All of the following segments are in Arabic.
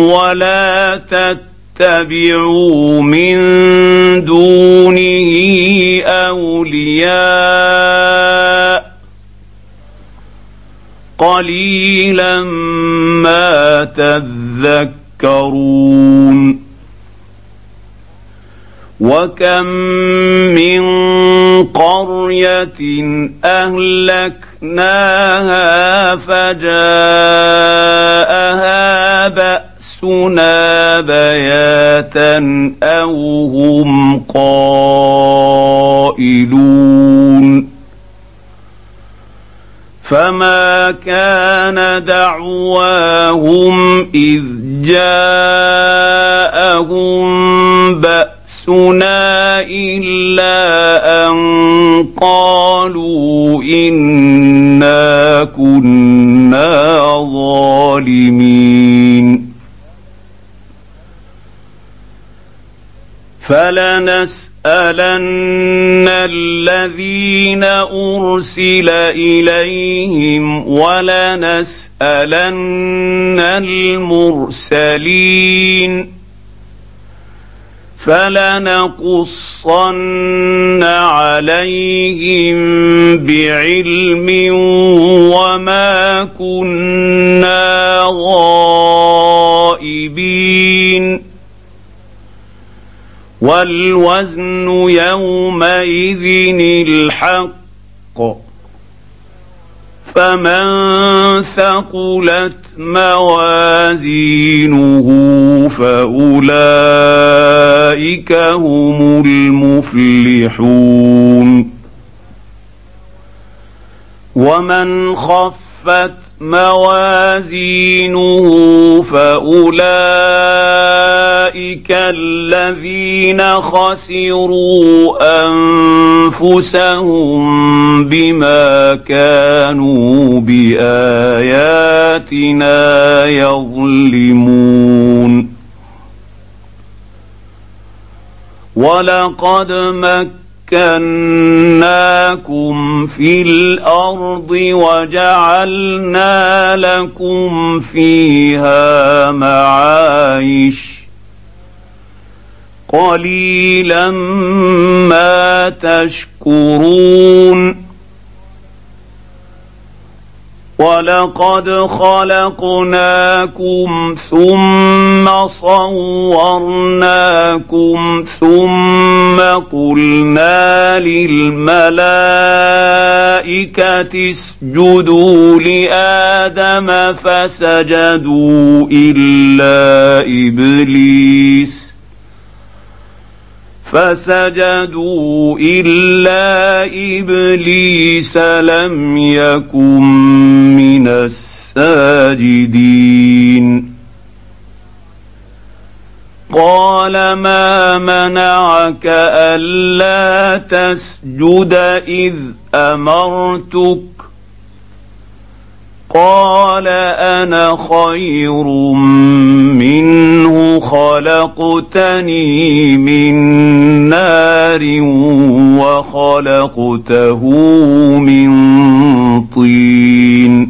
ولا تتبعوا من دونه أولياء قليلا ما تذكرون وكم من قريه اهلكناها فجاءها باسنا بياتا أو هم قائلون فما كان دعواهم اذ جاءهم بأس باسنا الا ان قالوا انا كنا ظالمين فلنسالن الذين ارسل اليهم ولنسالن المرسلين فلنقصن عليهم بعلم وما كنا غائبين. والوزن يومئذ الحق. فمن ثقلت موازينه فأولئك هم المفلحون. ومن خفت موازينه فأولئك الذين خسروا أنفسهم بما كانوا بآياتنا يظلمون. ولقد مكنا مكناكم في الأرض وجعلنا لكم فيها معايش قليلا ما تشكرون ولقد خلقناكم ثم صورناكم ثم قلنا للملائكة اسجدوا لآدم فسجدوا إلا إبليس فسجدوا إلا إبليس لم يكن من الساجدين قال ما منعك ألا تسجد إذ أمرتك؟ قال أنا خير منه خلقتني من نار وخلقته من طين.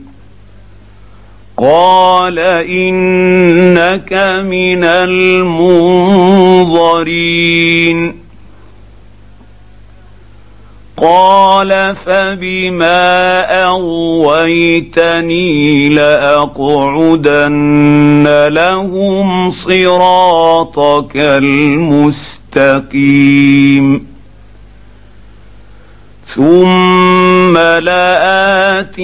قال انك من المنظرين قال فبما اغويتني لاقعدن لهم صراطك المستقيم ثم لآتينهم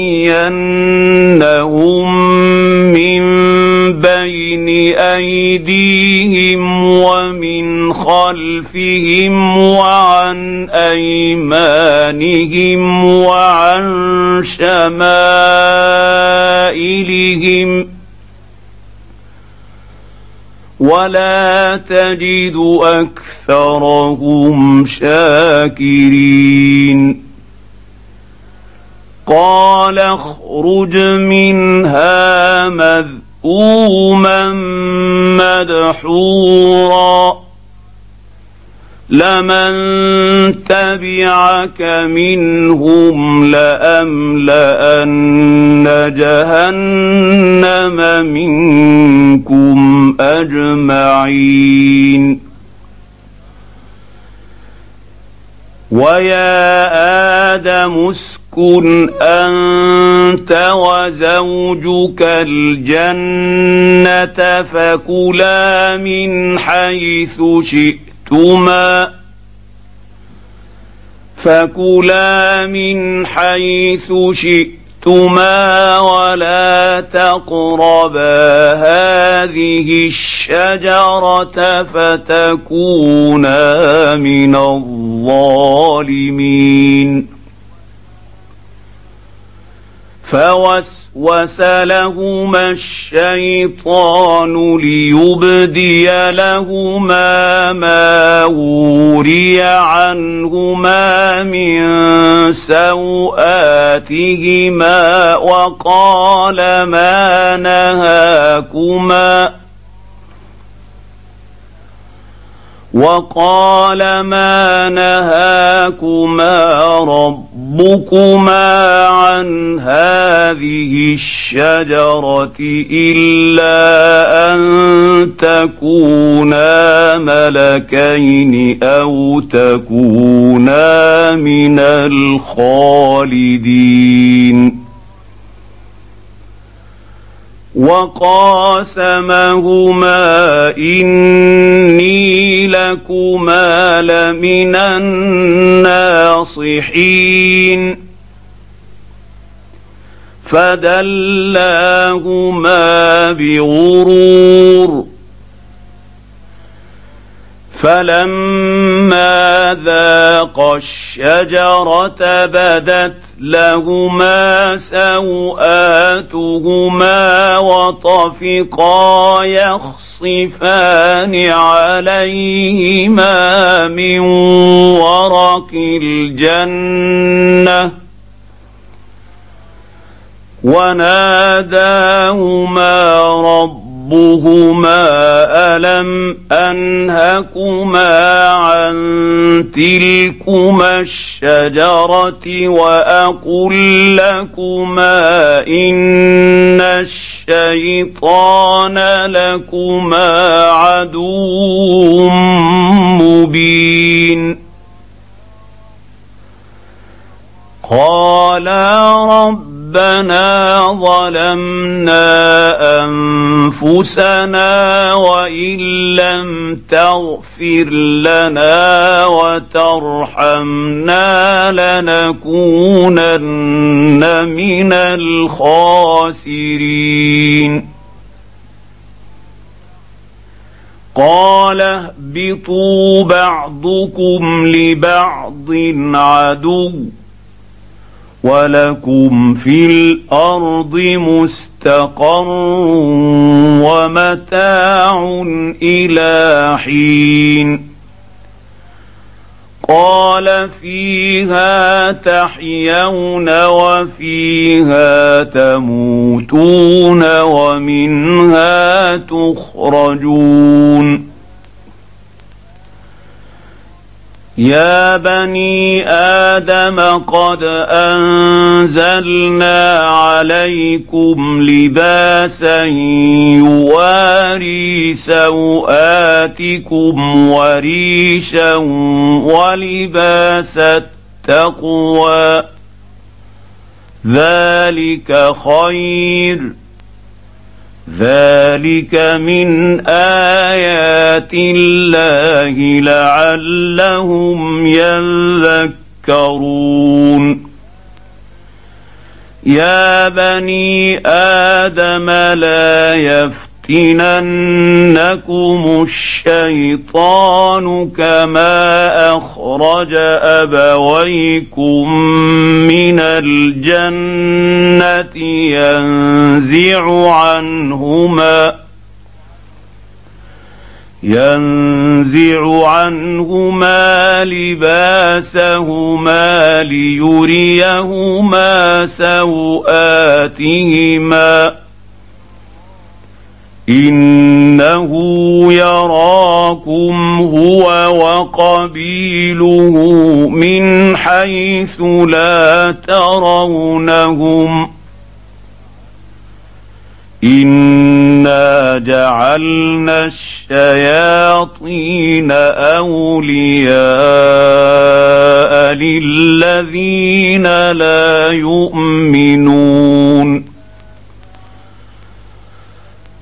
من بين أيديهم ومن خلفهم وعن أيمانهم وعن شمائلهم ولا تجد أكثرهم شاكرين قال اخرج منها مذءوما مدحورا. لمن تبعك منهم لأملأن جهنم منكم أجمعين. ويا آدم اسكن أنت وزوجك الجنة فكلا من حيث شئت شئتما. فكلا من حيث شئتما ولا تقربا هذه الشجرة فتكونا من الظالمين. فوسوس لهما الشيطان ليبدي لهما ما وري عنهما من سواتهما وقال ما نهاكما وقال ما نهاكما ربكما عن هذه الشجرة إلا أن تكونا ملكين أو تكونا من الخالدين. وقاسمهما إني لكما لمن الناصحين. فدلاهما بغرور. فلما ذاقا الشجرة بدت لهما سواتهما وطفقا يخصفان عليهما من ورق الجنه وناداهما رب ربهما الم انهكما عن تلكما الشجره واقل لكما ان الشيطان لكما عدو مبين قالا رب ربنا ظلمنا أنفسنا وإن لم تغفر لنا وترحمنا لنكونن من الخاسرين. قال اهبطوا بعضكم لبعض عدو. ولكم في الأرض مستقر ومتاع إلى حين قال فيها تحيون وفيها تموتون ومنها تخرجون يا بني آدم قد أنزلنا عليكم لباسا يواري سوآتكم وريشا ولباس التقوى. ذلك خير. ذلك من ايات الله لعلهم يذكرون يا بني آدم لا يفتح يفتننكم الشيطان كما أخرج أبويكم من الجنة ينزع عنهما ينزع عنهما لباسهما ليريهما سوآتهما انه يراكم هو وقبيله من حيث لا ترونهم انا جعلنا الشياطين اولياء للذين لا يؤمنون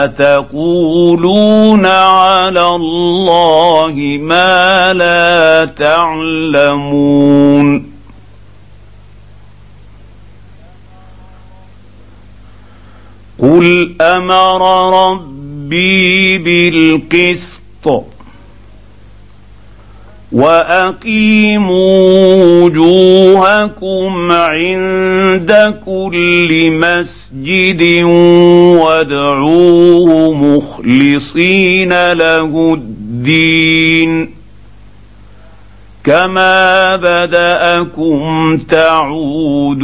أتقولون على الله ما لا تعلمون؟ قل أمر ربي بالقسط واقيموا وجوهكم عند كل مسجد وادعوه مخلصين له الدين. كما بدأكم تعودون.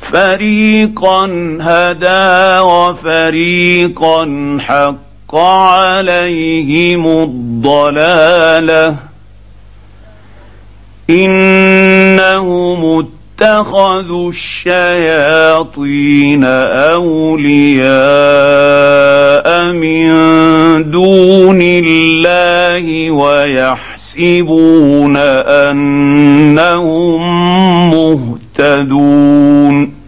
فريقا هدى وفريقا حق عليهم الضلالة. إنهم اتخذوا الشياطين أولياء من دون الله ويحسبون أنهم مهتدون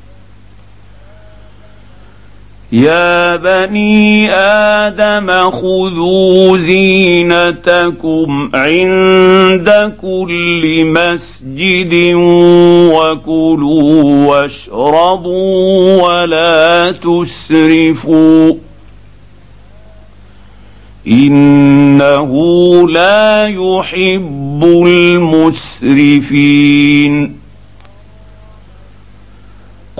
يا بني آدم خذوا زينتكم عند كل مسجد وكلوا واشربوا ولا تسرفوا انه لا يحب المسرفين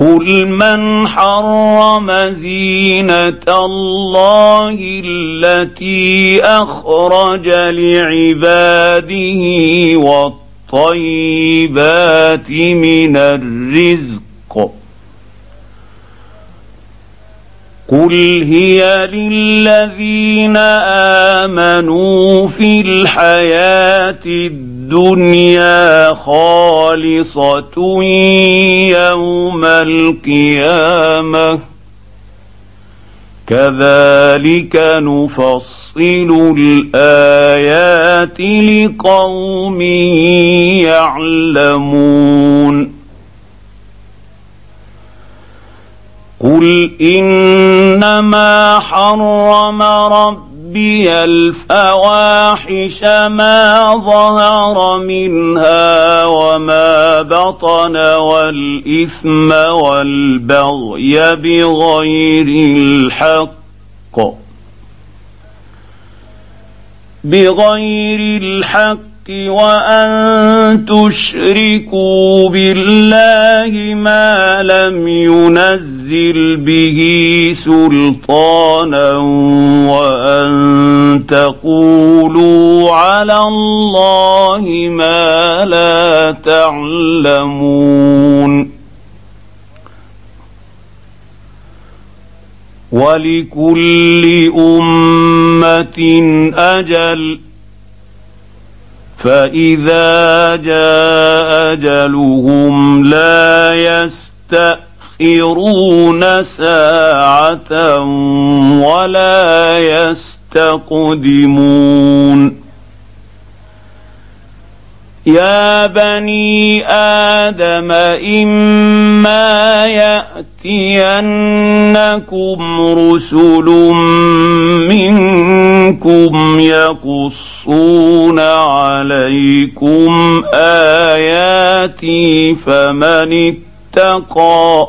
قل من حرم زينه الله التي اخرج لعباده والطيبات من الرزق قل هي للذين امنوا في الحياة الدنيا خالصة يوم القيامة. كذلك نفصل الآيات لقوم يعلمون. قل إنما حرم ربي الفواحش ما ظهر منها وما بطن والإثم والبغي بغير الحق بغير الحق وأن تشركوا بالله ما لم ينزل به سلطانا وأن تقولوا على الله ما لا تعلمون ولكل أمة أجل فإذا جاء أجلهم لا يستأخرون ساعة ولا يستقدمون يا بني آدم إما يأتينكم رسل منكم يقصون عليكم آياتي فمن اتقى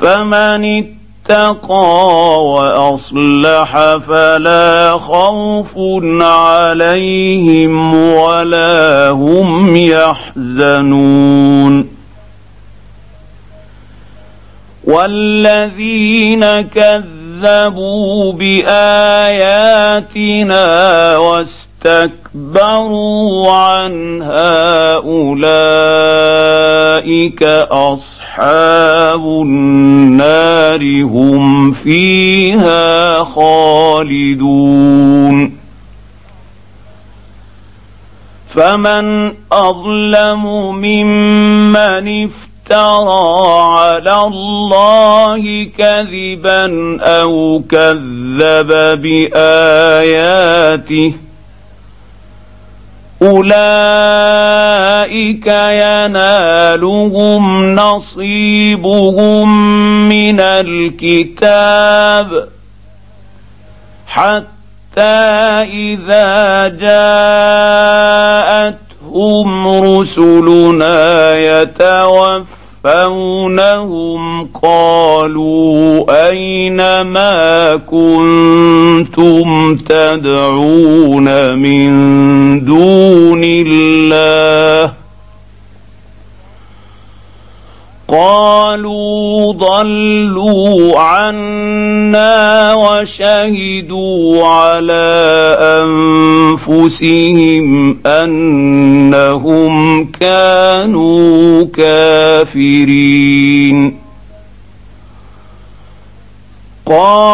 فمن اتقى اتقى وأصلح فلا خوف عليهم ولا هم يحزنون. والذين كذبوا بآياتنا واستكبروا عنها أولئك أصحاب أصحاب النار هم فيها خالدون. فمن أظلم ممن افترى على الله كذبا أو كذب بآياته أولئك ينالهم نصيبهم من الكتاب حتى إذا جاءتهم رسلنا يتوفون يتوفونهم قالوا اين ما كنتم تدعون من دون الله قالوا ضلوا عنا وشهدوا على أنفسهم أنهم كانوا كافرين. قال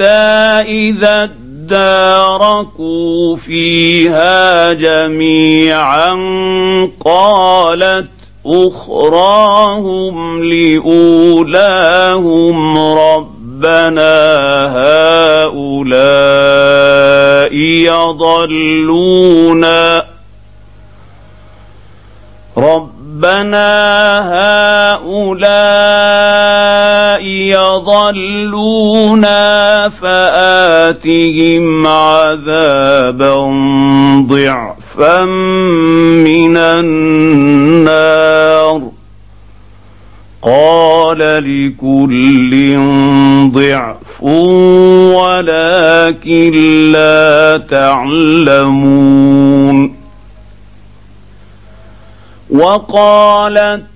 إذا اداركوا فيها جميعا قالت أخراهم لأولاهم ربنا هؤلاء يضلونا. ربنا هؤلاء يضلونا فآتهم عذابا ضعفا من النار. قال لكل ضعف ولكن لا تعلمون. وقالت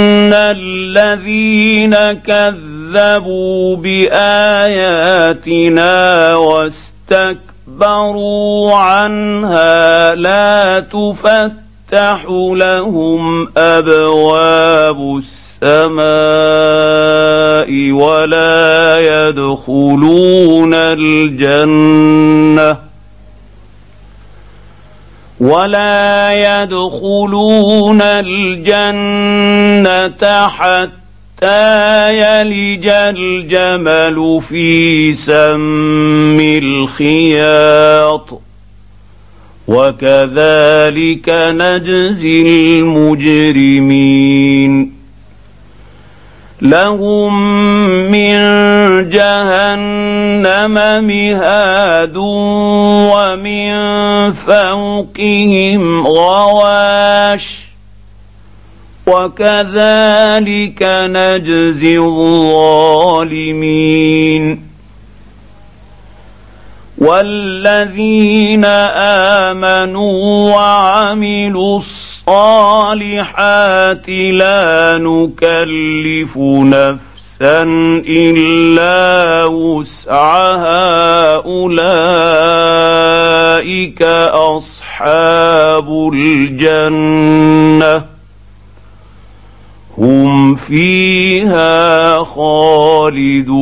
ان الذين كذبوا باياتنا واستكبروا عنها لا تفتح لهم ابواب السماء ولا يدخلون الجنه ولا يدخلون الجنه حتى يلج الجمل في سم الخياط وكذلك نجزي المجرمين لهم من جهنم مهاد ومن فوقهم غواش وكذلك نجزي الظالمين والذين آمنوا وعملوا الصالحات لا نكلف نفسا الا وسعها اولئك اصحاب الجنه هم فيها خالدون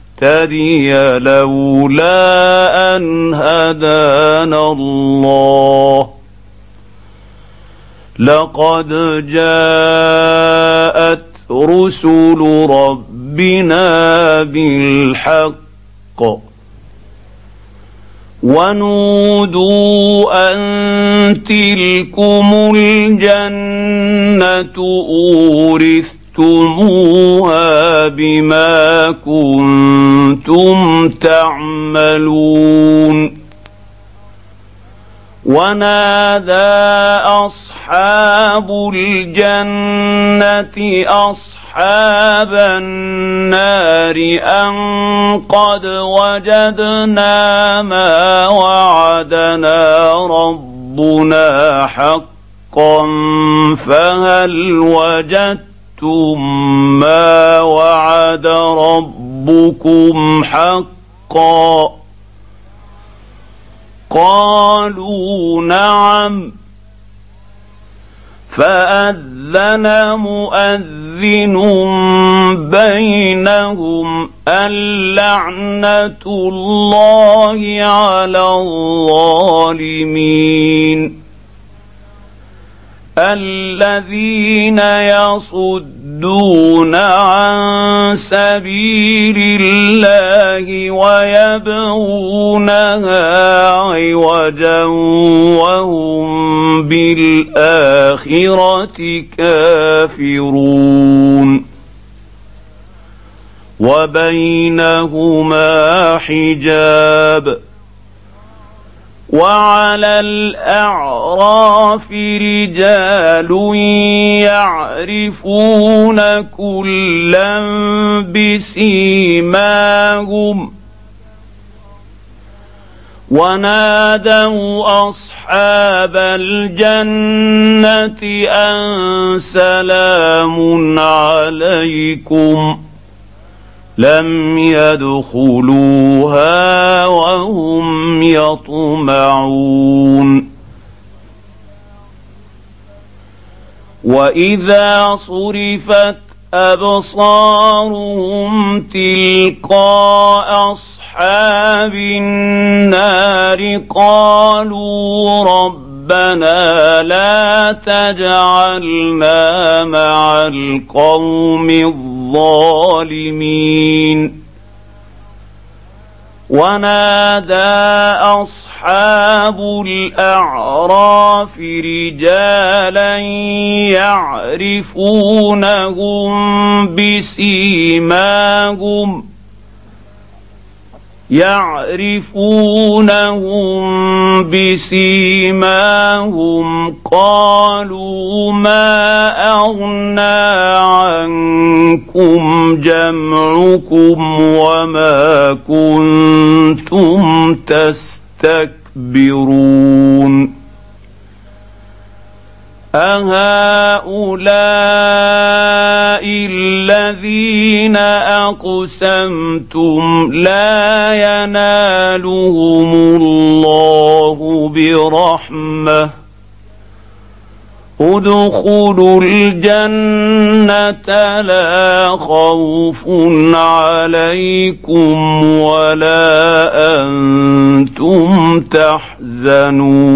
نهتدي لولا أن هدانا الله. لقد جاءت رسل ربنا بالحق ونودوا أن تلكم الجنة اورث اخذتموها بما كنتم تعملون. ونادى أصحاب الجنة أصحاب النار أن قد وجدنا ما وعدنا ربنا حقا فهل وجدت أَنفَقْتُم مَّا وَعَدَ رَبُّكُمْ حَقًّا قالوا نعم فاذن مؤذن بينهم اللعنه الله على الظالمين الذين يصدون عن سبيل الله ويبغونها عوجا وهم بالآخرة كافرون وبينهما حجاب وعلى الأعراف رجال يعرفون كلا بسيماهم ونادوا أصحاب الجنة أن سلام عليكم لم يدخلوها وهم يطمعون. وإذا صرفت أبصارهم تلقاء أصحاب النار قالوا رب ربنا لا تجعلنا مع القوم الظالمين. ونادى أصحاب الأعراف رجالا يعرفونهم بسيماهم. يعرفونهم بسيماهم قالوا ما أغنى عنكم جمعكم وما كنتم تستكبرون أهؤلاء الذين أقسمتم لا ينالهم الله برحمة. ادخلوا الجنة لا خوف عليكم ولا أنتم تحزنون.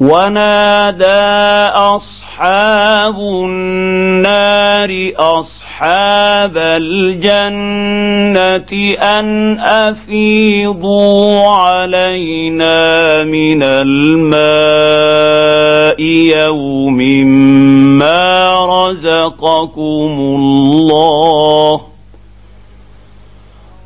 ونادى أصحاب النار أصحاب الجنة أن أفيضوا علينا من الماء يوم ما رزقكم الله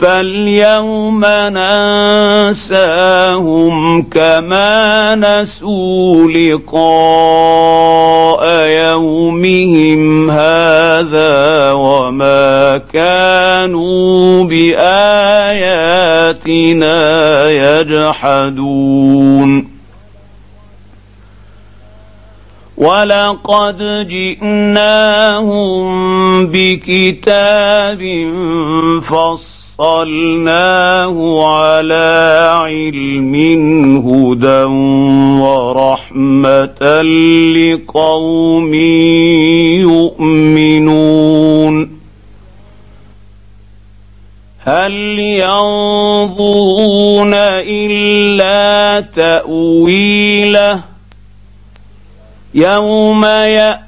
فاليوم ننساهم كما نسوا لقاء يومهم هذا وما كانوا بآياتنا يجحدون. ولقد جئناهم بكتاب فصل فصلناه على علم هدى ورحمه لقوم يؤمنون هل ينظرون الا تاويله يوم ياتي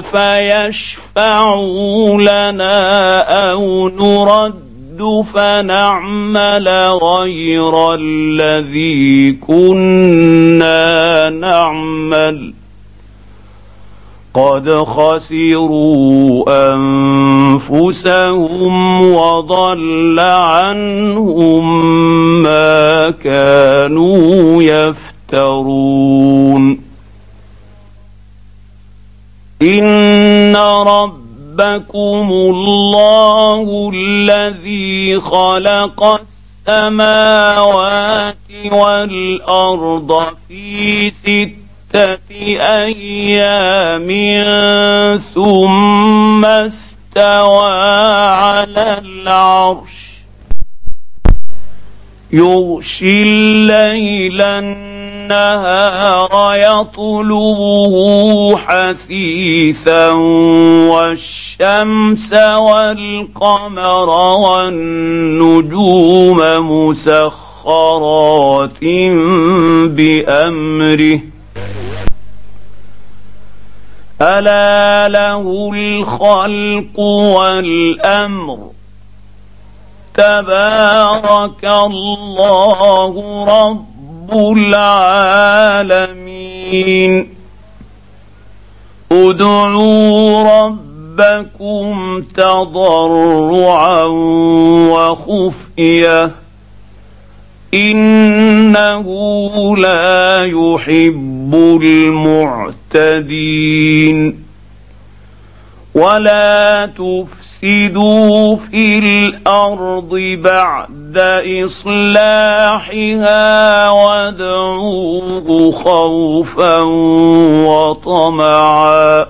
فيشفعوا لنا أو نرد فنعمل غير الذي كنا نعمل. قد خسروا أنفسهم وضل عنهم ما كانوا يفترون. ان ربكم الله الذي خلق السماوات والارض في سته أيام ثم استوى على العرش يغشي الليل النهار يطلبه حثيثا والشمس والقمر والنجوم مسخرات بأمره. ألا له الخلق والأمر. تبارك الله رب العالمين. ادعوا ربكم تضرعا وخفية. إنه لا يحب المعتدين. ولا تفسد تفسدوا في الأرض بعد اصلاحها وادعوه خوفا وطمعا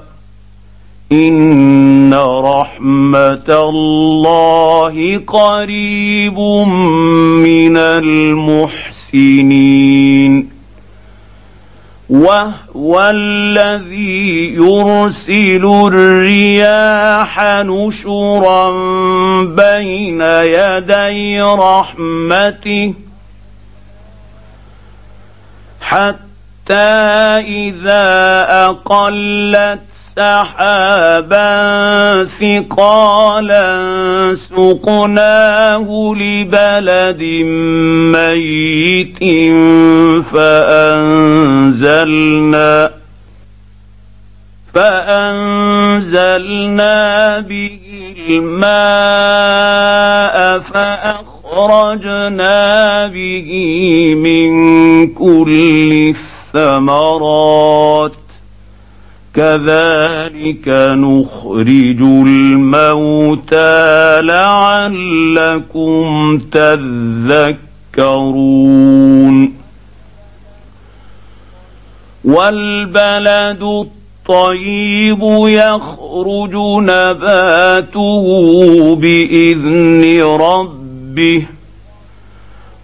ان رحمه الله قريب من المحسنين وهو الذي يرسل الرياح نشرا بين يدي رحمته حتى اذا اقلت سحابا ثقالا سقناه لبلد ميت فأنزلنا فأنزلنا به الماء فأخرجنا به من كل الثمرات كذلك نخرج الموتى لعلكم تذكرون. والبلد الطيب يخرج نباته بإذن ربه.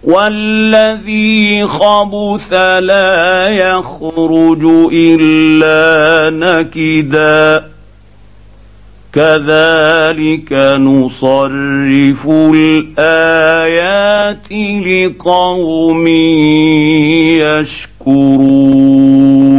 والذي خبث لا يخرج إلا نكدا. كذلك نصرف الآيات لقوم يشكرون.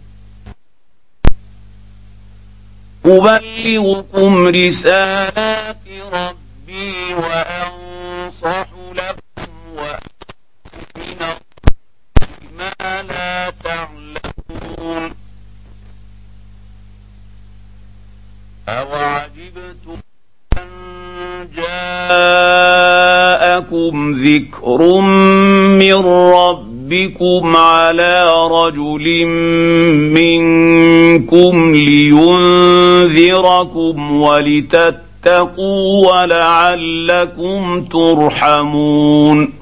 أبلغكم رسالات ربي وأنصح لكم وأؤمن ما لا تعلمون. أوعجبتم أن جاءكم ذكر من ربكم؟ على رجل منكم لينذركم ولتتقوا ولعلكم ترحمون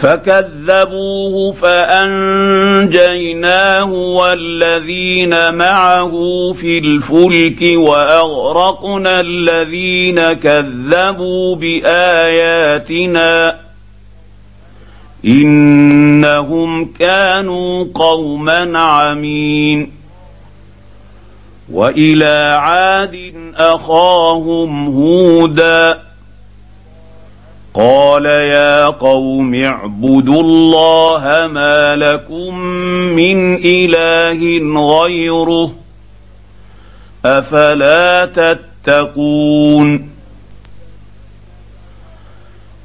فكذبوه فانجيناه والذين معه في الفلك واغرقنا الذين كذبوا باياتنا إنهم كانوا قوما عمين. وإلى عاد أخاهم هودا. قال يا قوم اعبدوا الله ما لكم من إله غيره أفلا تتقون؟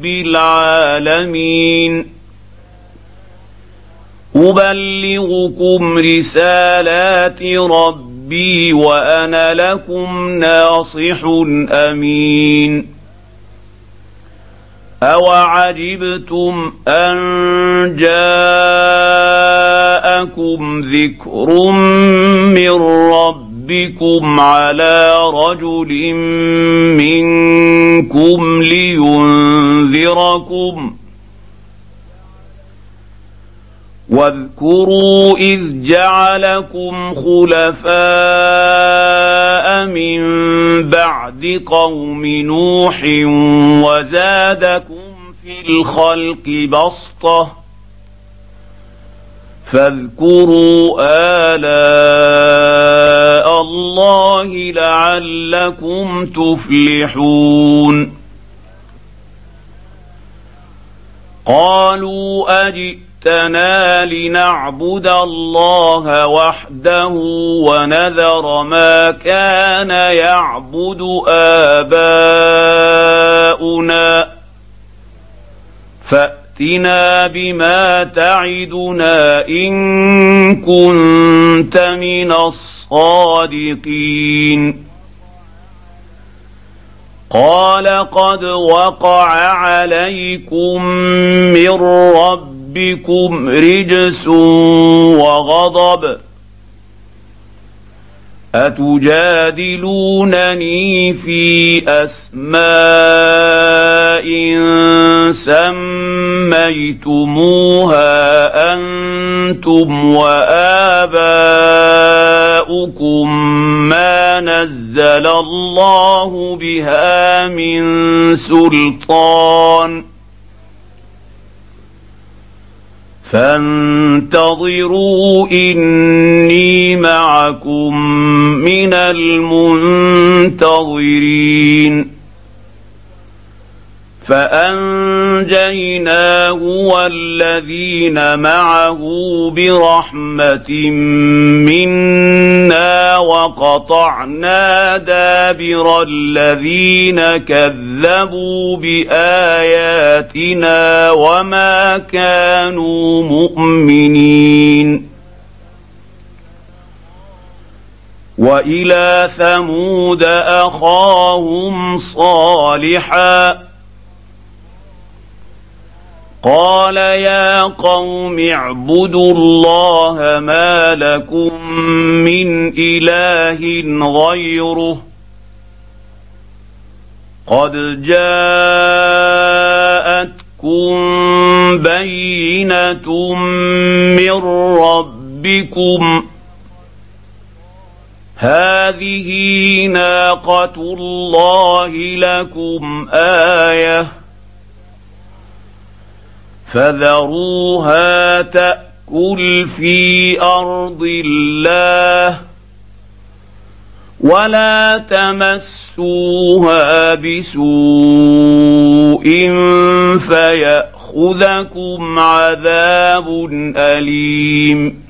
رب العالمين. أبلغكم رسالات ربي وأنا لكم ناصح أمين. أوعجبتم أن جاءكم ذكر من ربكم على رجل منكم لينذركم واذكروا اذ جعلكم خلفاء من بعد قوم نوح وزادكم في الخلق بسطه فاذكروا آلاء الله لعلكم تفلحون. قالوا اجئ جئتنا لنعبد الله وحده ونذر ما كان يعبد آباؤنا. فاتنا بما تعدنا إن كنت من الصادقين. قال قد وقع عليكم من رب ربكم رجس وغضب. أتجادلونني في أسماء سميتموها أنتم وآباؤكم ما نزل الله بها من سلطان فانتظروا إني معكم من المنتظرين. فأنجيناه والذين معه برحمة منا وقطعنا دابر الذين كذبوا بآياتنا وما كانوا مؤمنين. وإلى ثمود أخاهم صالحا قال يا قوم اعبدوا الله ما لكم من إله غيره قد جاءتكم بينة من ربكم هذه ناقة الله لكم آية فذروها تأكل في أرض الله ولا تمسوها بسوء فيأخذكم عذاب أليم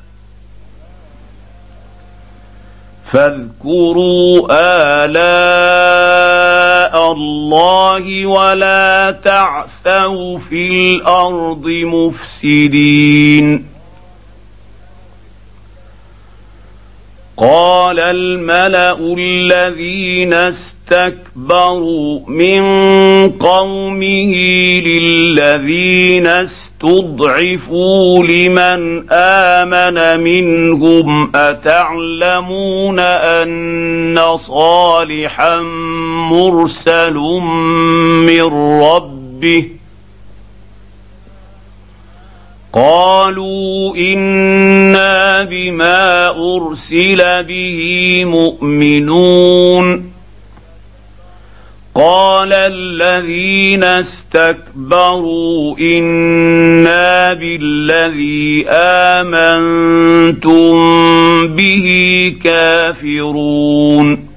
فاذكروا آلاء الله ولا تعثوا في الأرض مفسدين. قال الملأ الذين استكبروا من قومه للذين استضعفوا لمن آمن منهم أتعلمون أن صالحا مرسل من ربه قالوا إنا بما أرسل به مؤمنون. قال الذين استكبروا إنا بالذي آمنتم به كافرون.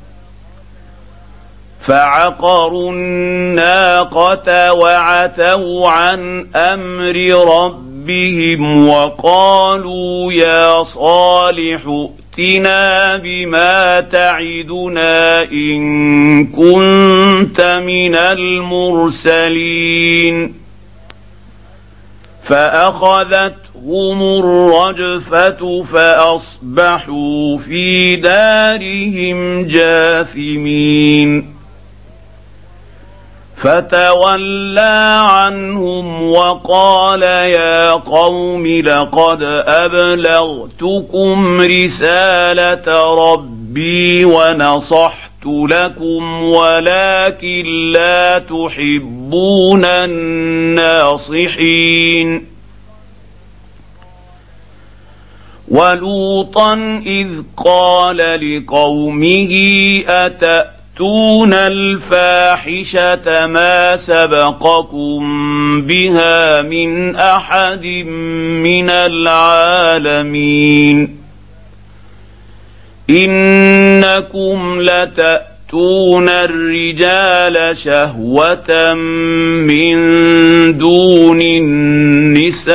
فعقروا الناقة وعتوا عن أمر ربهم ربهم وقالوا يا صالح ائتنا بما تعدنا ان كنت من المرسلين فاخذتهم الرجفه فاصبحوا في دارهم جاثمين فتولى عنهم وقال يا قوم لقد أبلغتكم رسالة ربي ونصحت لكم ولكن لا تحبون الناصحين ولوطا إذ قال لقومه اتأ تاتون الفاحشه ما سبقكم بها من احد من العالمين انكم لتاتون الرجال شهوه من دون النساء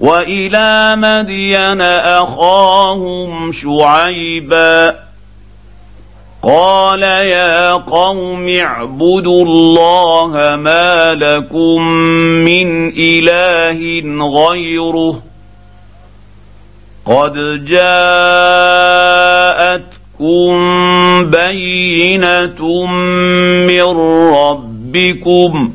وإلى مدين أخاهم شعيبا. قال يا قوم اعبدوا الله ما لكم من إله غيره. قد جاءتكم بينة من ربكم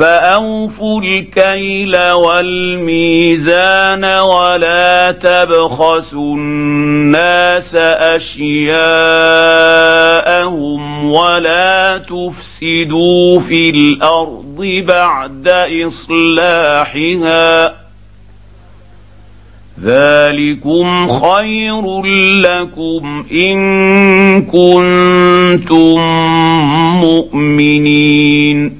فاوفوا الكيل والميزان ولا تبخسوا الناس أشياءهم ولا تفسدوا في الأرض بعد إصلاحها. ذلكم خير لكم إن كنتم مؤمنين.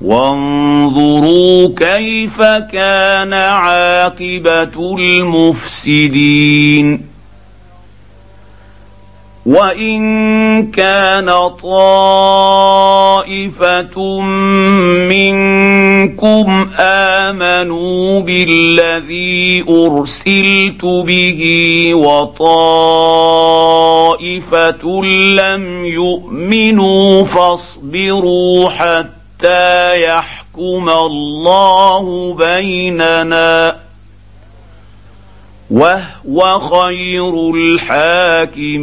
وانظروا كيف كان عاقبة المفسدين. وإن كان طائفة منكم آمنوا بالذي أرسلت به وطائفة لم يؤمنوا فاصبروا حتى حتى يحكم الله بيننا وهو خير الحاكمين.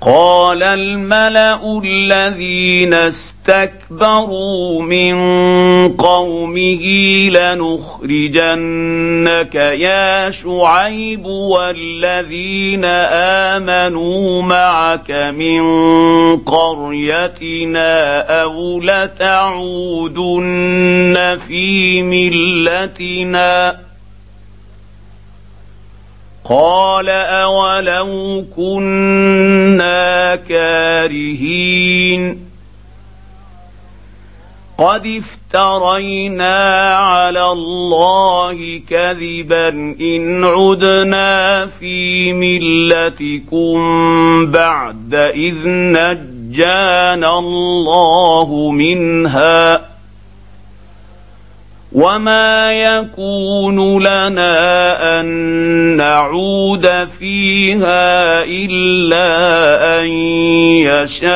قال الملأ الذين استكبروا من قومه لنخرجنك يا شعيب والذين آمنوا معك من قريتنا أو لتعودن في ملتنا قال أولو كنا كارهين قد افترينا على الله كذبا إن عدنا في ملتكم بعد إذ نجانا الله منها وما يكون لنا ان نعود فيها الا ان يشاء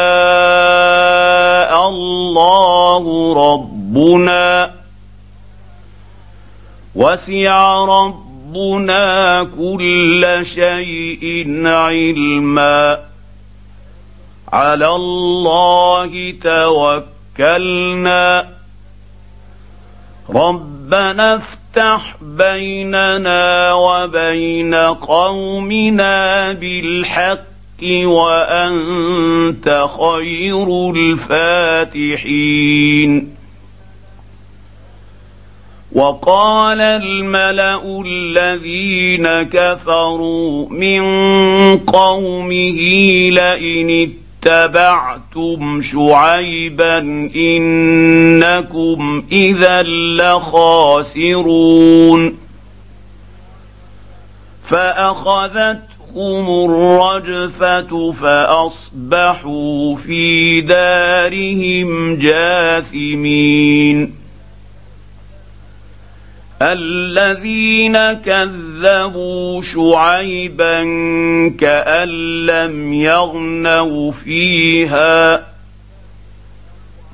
الله ربنا وسع ربنا كل شيء علما على الله توكلنا ربنا افتح بيننا وبين قومنا بالحق وأنت خير الفاتحين. وقال الملأ الذين كفروا من قومه لئن اتبعتم شعيبا إنكم إذا لخاسرون فأخذتهم الرجفة فأصبحوا في دارهم جاثمين الذين كذبوا شعيبا كأن لم يغنوا فيها.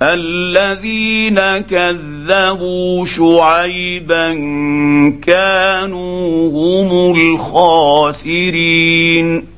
الذين كذبوا شعيبا كانوا هم الخاسرين.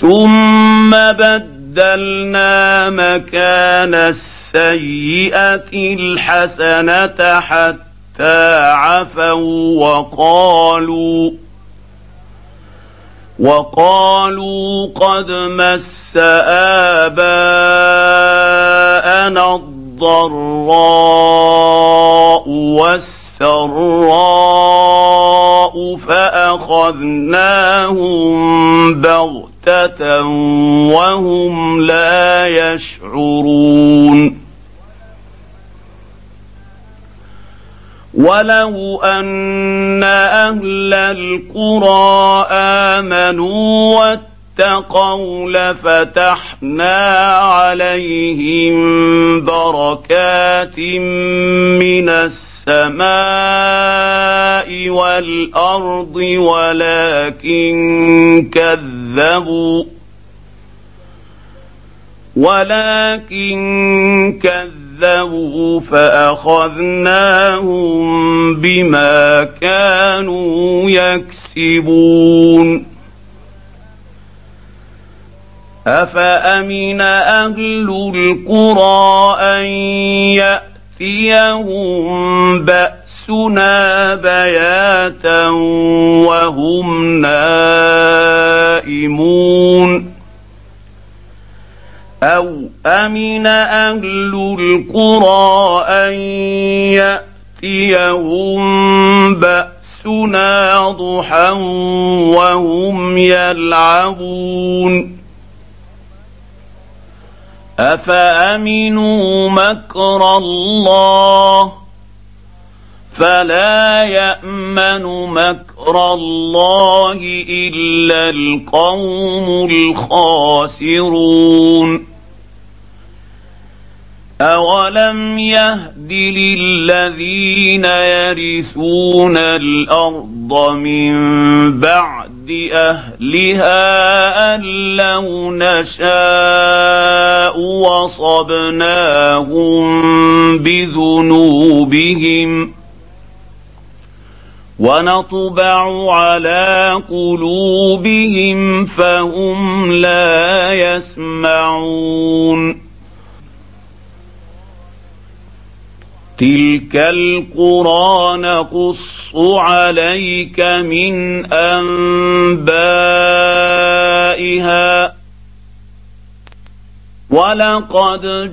ثم بدلنا مكان السيئة الحسنة حتى عفوا وقالوا وقالوا قد مس آباءنا الضراء والسراء فأخذناهم بغتة بغته وهم لا يشعرون ولو ان أهل القرى امنوا واتقوا لفتحنا عليهم بركات من السماء والارض ولكن كذبوا ولكن كذبوا فأخذناهم بما كانوا يكسبون. أفأمن أهل القرى أن يأتيهم بأسنا بياتا وهم نائمون؟ أو امن أهل القرى ان ياتيهم باسنا ضحى وهم يلعبون. افامنوا مكر الله فلا يأمن مكر الله إلا القوم الخاسرون. اولم يهد للذين يرثون الأرض من بعد اهلها ان لو نشاء وصبناهم بذنوبهم ونطبع على قلوبهم فهم لا يسمعون تلك القرى نقص عليك من انبائها ولقد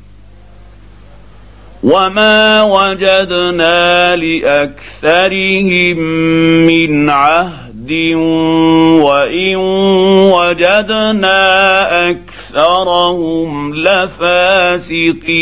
وما وجدنا لاكثرهم من عهد وان وجدنا اكثرهم لفاسقين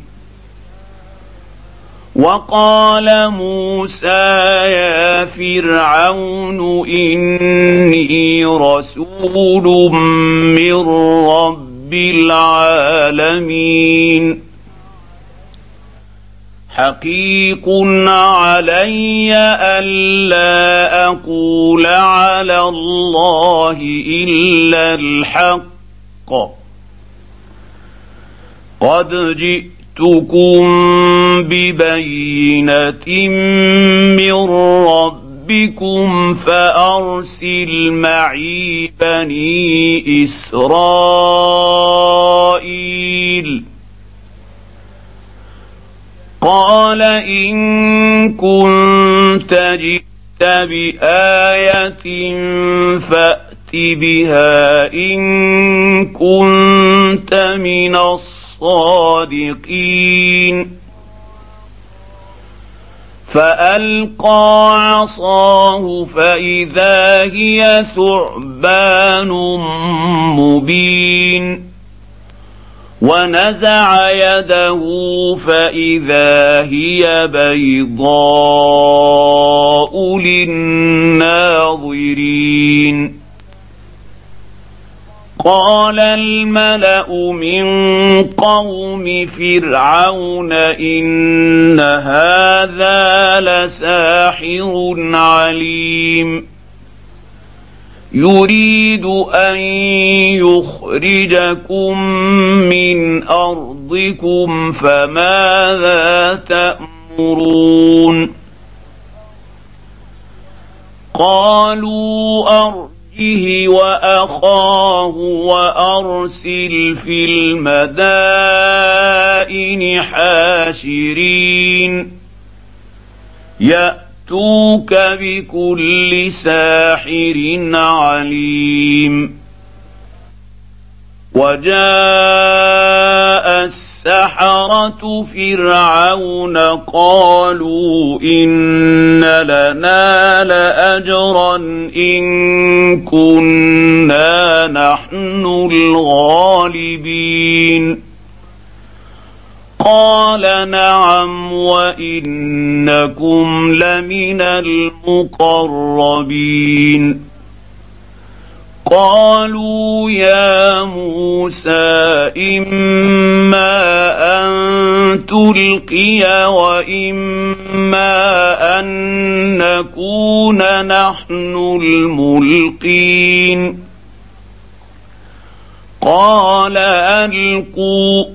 وقال موسى يا فرعون إني رسول من رب العالمين. حقيق علي ألا أقول على الله إلا الحق. قد جئت جئتكم ببينة من ربكم فأرسل معي بني إسرائيل. قال إن كنت جئت بآية فأت بها إن كنت من الصالحين الصادقين. فألقى عصاه فإذا هي ثعبان مبين. ونزع يده فإذا هي بيضاء للناظرين. قال الملأ من قوم فرعون إن هذا لساحر عليم. يريد أن يخرجكم من أرضكم فماذا تأمرون؟ قالوا أرض به وأخاه وأرسل في المدائن حاشرين. يأتوك بكل ساحر عليم. وجاء السحره فرعون قالوا إن لنا لأجرا إن كنا نحن الغالبين. قال نعم وإنكم لمن المقربين. قالوا يا موسى إما أن تلقي وإما أن نكون نحن الملقين. قال ألقوا.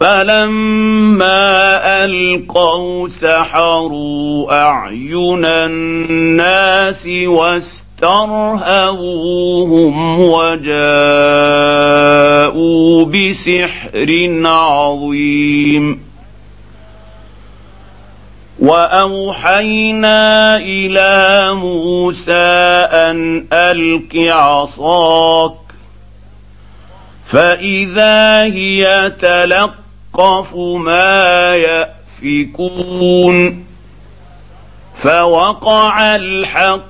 فلما ألقوا سحروا أعين الناس واسترهبوهم وجاءوا بسحر عظيم. وأوحينا إلى موسى أن ألق عصاك فإذا هي تلقى يلقف ما يأفكون. فوقع الحق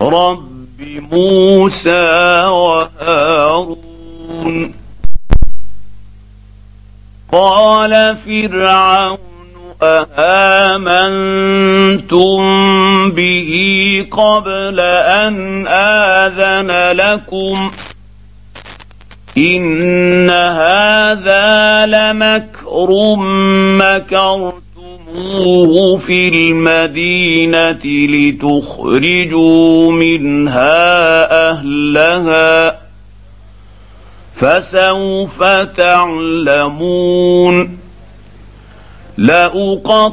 رب موسى وهارون قال فرعون اامنتم به قبل ان اذن لكم ان هذا لمكر مكرتموه في المدينة لتخرجوا منها اهلها فسوف تعلمون لاقطع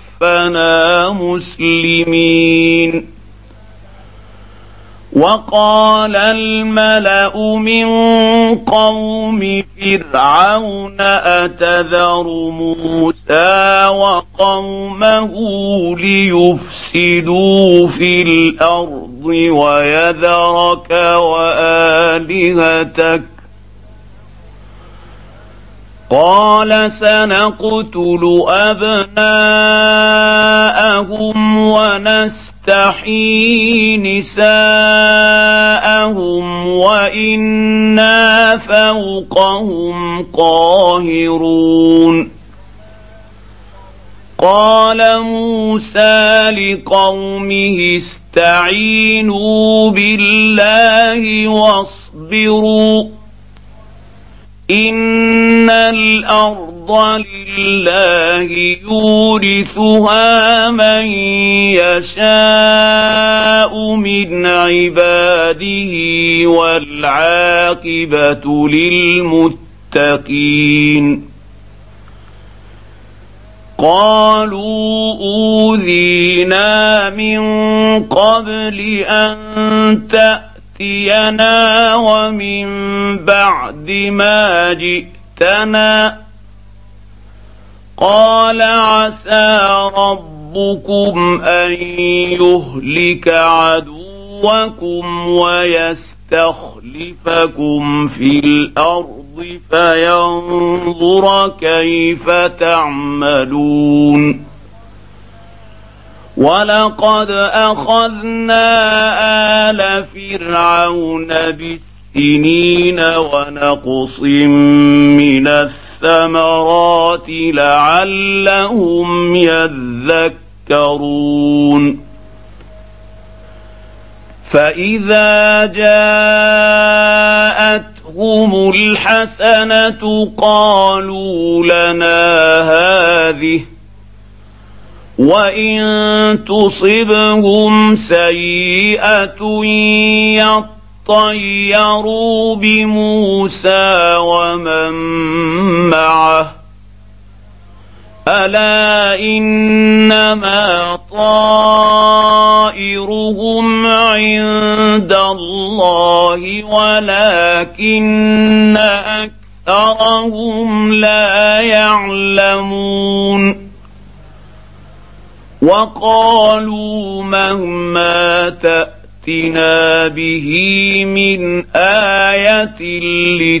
توفنا مسلمين وقال الملا من قوم فرعون اتذر موسى وقومه ليفسدوا في الأرض ويذرك والهتك قال سنقتل أبناءهم ونستحيي نساءهم وإنا فوقهم قاهرون. قال موسى لقومه استعينوا بالله واصبروا. ان الأرض لله يورثها من يشاء من عباده والعاقبه للمتقين قالوا اوذينا من قبل ان تأتي ياتينا ومن بعد ما جئتنا قال عسى ربكم ان يهلك عدوكم ويستخلفكم في الأرض فينظر كيف تعملون ولقد اخذنا ال فرعون بالسنين ونقص من الثمرات لعلهم يذكرون فاذا جاءتهم الحسنه قالوا لنا هذه وان تصبهم سيئه يطيروا بموسى ومن معه الا انما طائرهم عند الله ولكن اكثرهم لا يعلمون وقالوا مهما تأتنا به من آية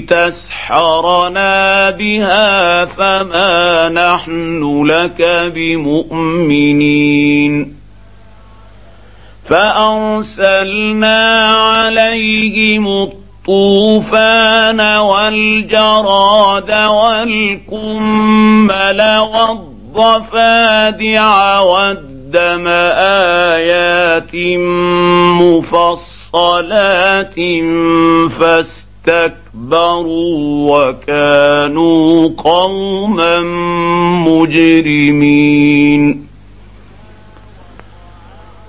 لتسحرنا بها فما نحن لك بمؤمنين. فأرسلنا عليهم الطوفان والجراد والكمل والضفادع الضفادع والدم آيات مفصلات فاستكبروا وكانوا قوما مجرمين.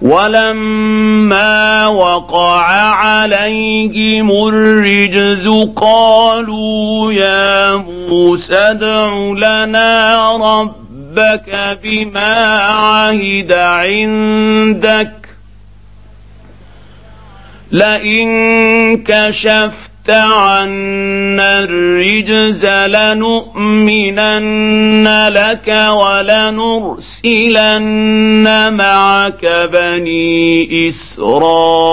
ولما وقع عليهم الرجز قالوا يا موسى ادع لنا رب ربك بما عهد عندك. لئن كشفت عنا الرجز لنؤمنن لك ولنرسلن معك بني إسرائيل.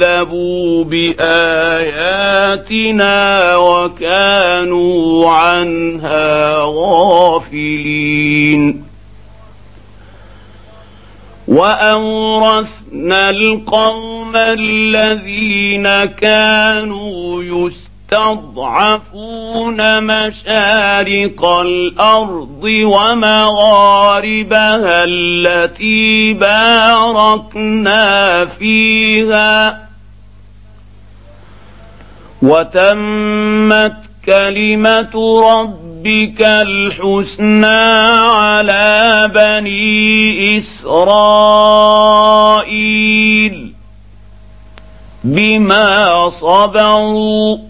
كذبوا بآياتنا وكانوا عنها غافلين. وأورثنا القوم الذين كانوا يستضعفون مشارق الأرض ومغاربها التي باركنا فيها. وتمت كلمة ربك الحسنى على بني إسرائيل بما صبروا.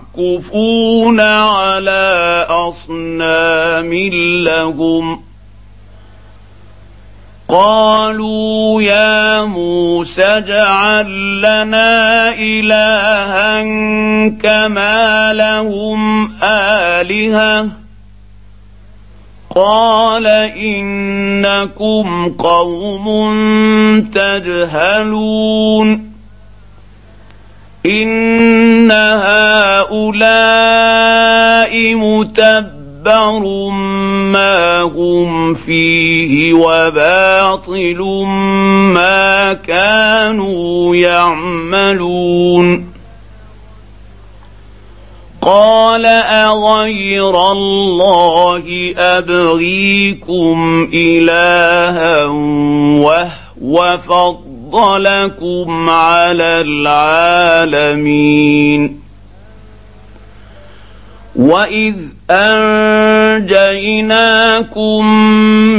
يعكفون على اصنام لهم قالوا يا موسى اجعل لنا الها كما لهم الهه قال انكم قوم تجهلون ان هؤلاء مدبر ما هم فيه وباطل ما كانوا يعملون قال اغير الله ابغيكم الها وهو فضلكم على العالمين. واذ انجيناكم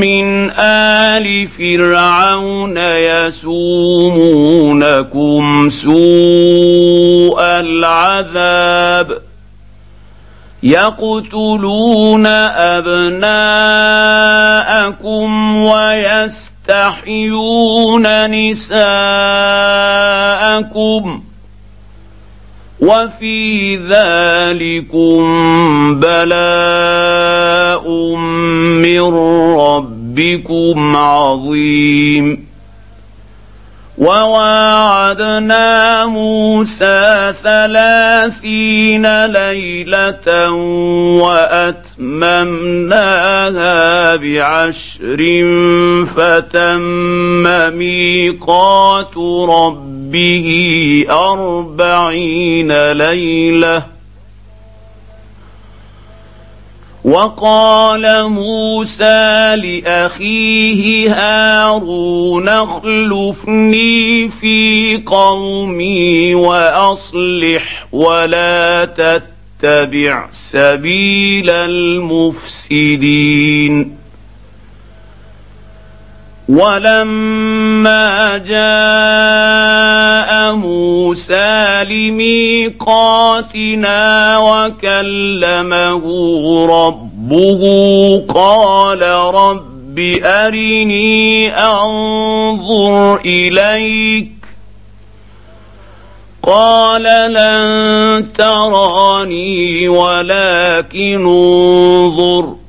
من ال فرعون يسومونكم سوء العذاب. يقتلون ابناءكم ويستحيون نساءكم وفي ذلكم بلاء من ربكم عظيم وواعدنا موسى ثلاثين ليلة وأتممناها بعشر فتم ميقات ربه أربعين ليلة وقال موسى لأخيه هارون اخلفني في قومي وأصلح ولا تتبع سبيل المفسدين. ولما جاء موسى لميقاتنا وكلمه ربه قال رب أرني أنظر إليك قال لن تراني ولكن انظر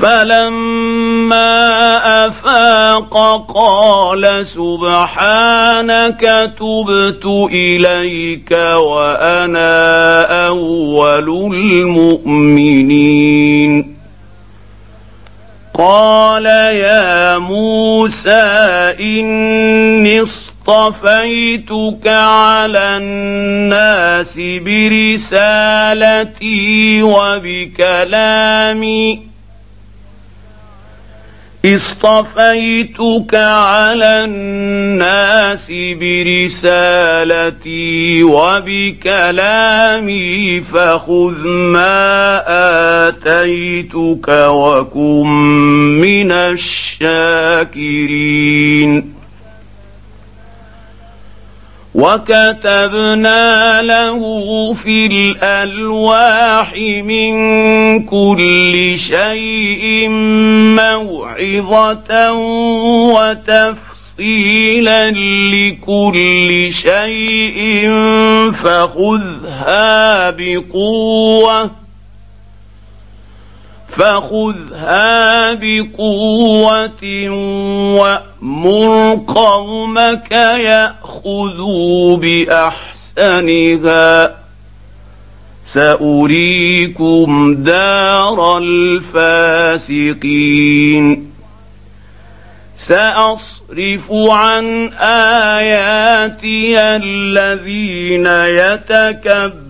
فلما أفاق قال سبحانك تبت إليك وأنا أول المؤمنين. قال يا موسى إني اصطفيتك على الناس برسالتي وبكلامي. اصطفيتك على الناس برسالتي وبكلامي فخذ ما آتيتك وكن من الشاكرين. وكتبنا له في الالواح من كل شيء موعظه وتفصيلا لكل شيء فخذها بقوه فخذها بقوة وأمر قومك يأخذوا بأحسنها. سأريكم دار الفاسقين. سأصرف عن آياتي الذين يتكبرون.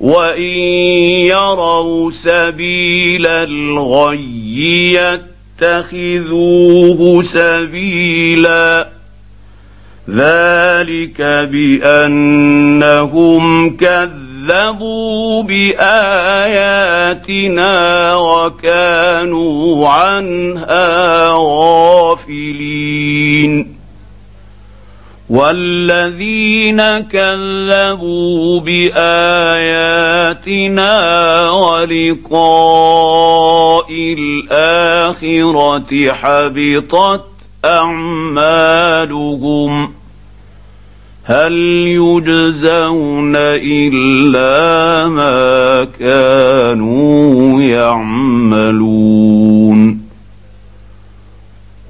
وان يروا سبيل الغي يتخذوه سبيلا ذلك بانهم كذبوا باياتنا وكانوا عنها غافلين والذين كذبوا باياتنا ولقاء الاخره حبطت اعمالهم هل يجزون الا ما كانوا يعملون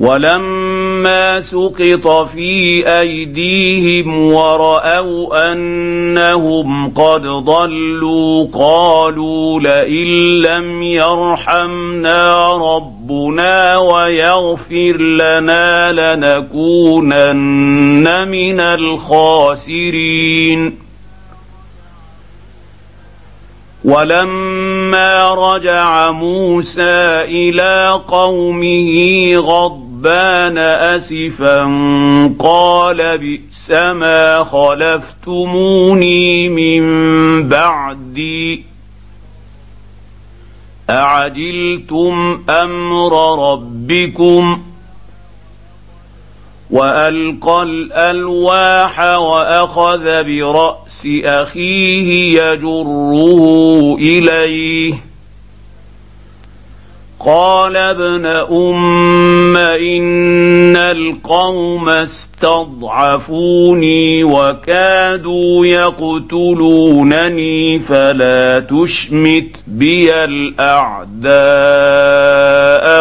ولما سقط في أيديهم ورأوا أنهم قد ضلوا قالوا لئن لم يرحمنا ربنا ويغفر لنا لنكونن من الخاسرين. ولما رجع موسى إلى قومه غضبان آسفا قال بئس ما خلفتموني من بعدي أعجلتم أمر ربكم وألقى الألواح وأخذ برأس أخيه يجره إليه قال ابن أم إن القوم استضعفوني وكادوا يقتلونني فلا تشمت بي الأعداء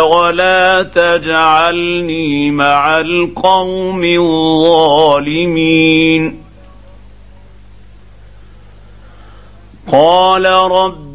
ولا تجعلني مع القوم الظالمين. قال رب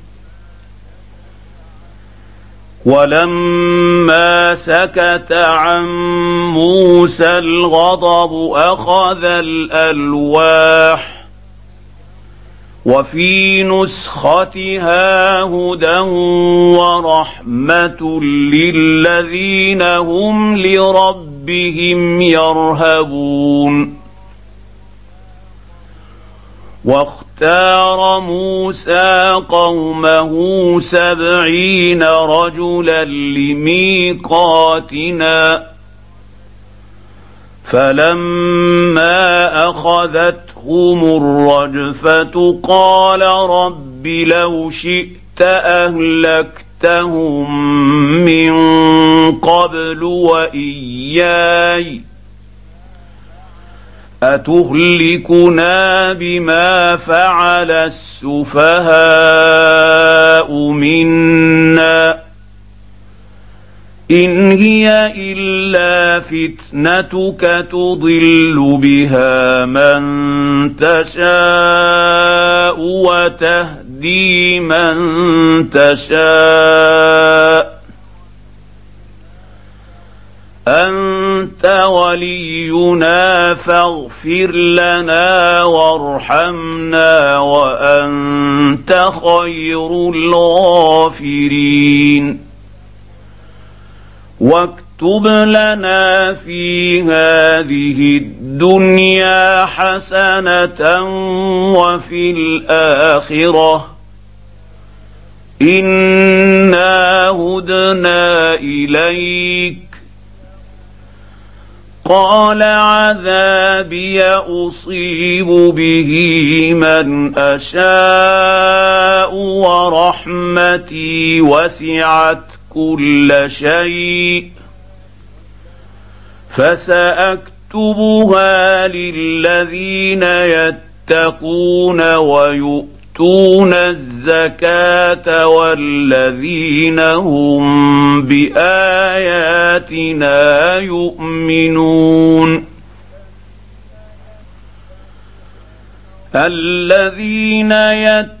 ولما سكت عن موسى الغضب أخذ الألواح وفي نسختها هدى ورحمة للذين هم لربهم يرهبون. واختار موسى قومه سبعين رجلا لميقاتنا. فلما أخذتهم الرجفة قال رب لو شئت أهلكتهم من قبل وإياي. أتهلكنا بما فعل السفهاء منا إن هي إلا فتنتك تضل بها من تشاء وتهدي من تشاء أنت ولينا فاغفر لنا وارحمنا وأنت خير الغافرين. واكتب لنا في هذه الدنيا حسنة وفي الآخرة. إنا هدنا إليك. قال عذابي اصيب به من اشاء ورحمتي وسعت كل شيء فساكتبها للذين يتقون ويؤتون الزكاة والذين هم بآياتنا يؤمنون. الذين يتقون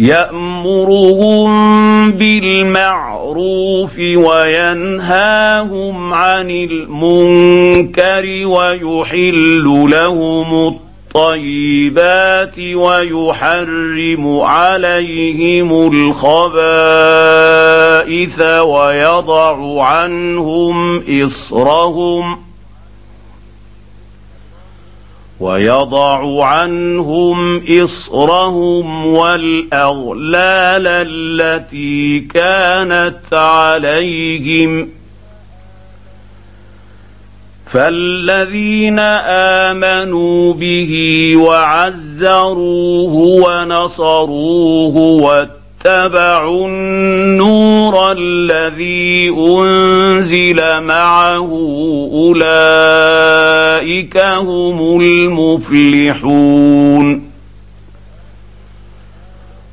يأمرهم بالمعروف وينهاهم عن المنكر ويحل لهم الطيبات ويحرم عليهم الخبائث ويضع عنهم إصرهم ويضع عنهم إصرهم والأغلال التي كانت عليهم. فالذين آمنوا به وعزروه ونصروه واتبعوا النور الذي أنزل معه أولئك هم المفلحون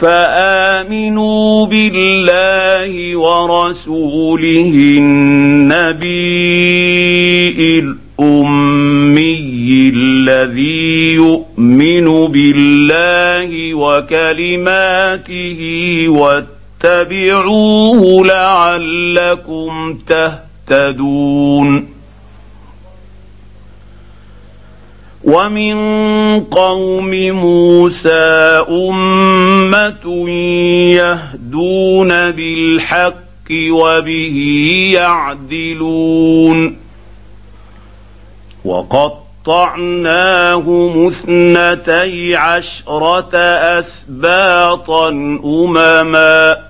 فآمنوا بالله ورسوله النبي الأمي الذي يؤمن بالله وكلماته واتبعوه لعلكم تهتدون ومن قوم موسى أمة يهدون بالحق وبه يعدلون. وقطعناهم اثنتي عشرة أسباطا أمما.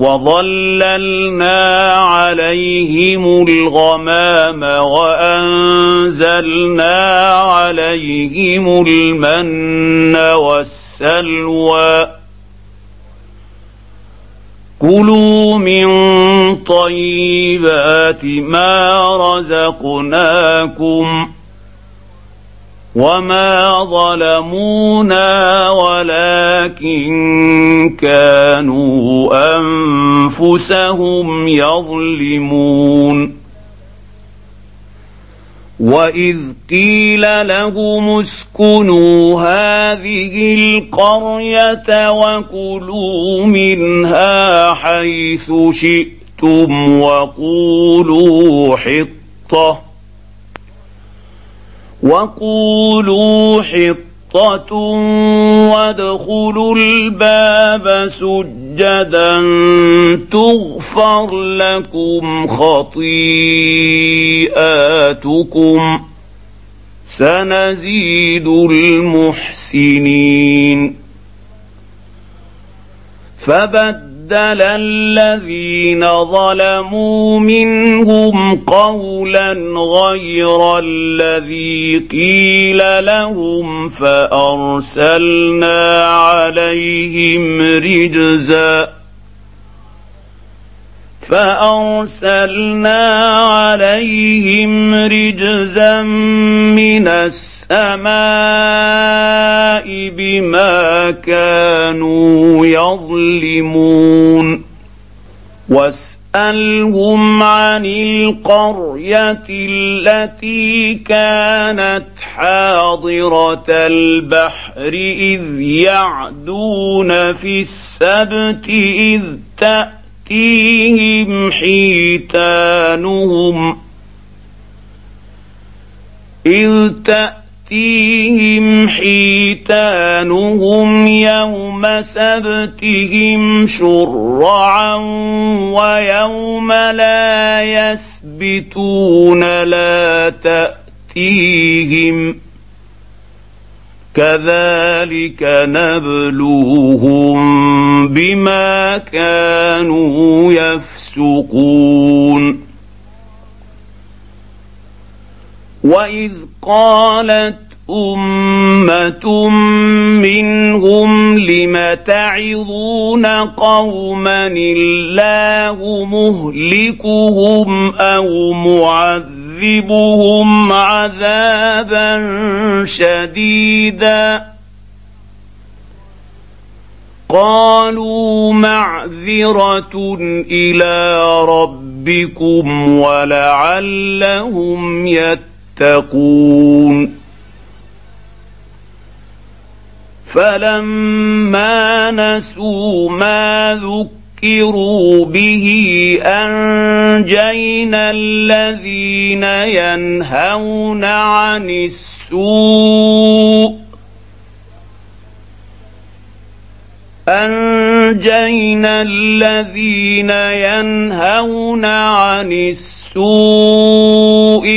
وظللنا عليهم الغمام وانزلنا عليهم المن والسلوى كلوا من طيبات ما رزقناكم وما ظلمونا ولكن كانوا انفسهم يظلمون واذ قيل لهم اسكنوا هذه القريه وكلوا منها حيث شئتم وقولوا حطه وقولوا حطه وادخلوا الباب سجدا تغفر لكم خطيئاتكم سنزيد المحسنين فبدل بدل الذين ظلموا منهم قولا غير الذي قيل لهم فأرسلنا عليهم رجزا فأرسلنا عليهم رجزا من السماء بما كانوا يظلمون. واسألهم عن القرية التي كانت حاضرة البحر إذ يعدون في السبت إذ تأتي تاتيهم حيتانهم إذ تأتيهم حيتانهم يوم سبتهم شرعا ويوم لا يسبتون لا تأتيهم ۖ كذلك نبلوهم بما كانوا يفسقون. وإذ قالت أمة منهم لم تعظون قوما الله مهلكهم أو معذبهم يعذبهم عذابا شديدا. قالوا معذرة إلى ربكم ولعلهم يتقون. فلما نسوا ما ذكروا ذكروا به انجينا الذين ينهون عن السوء انجينا الذين ينهون عن السوء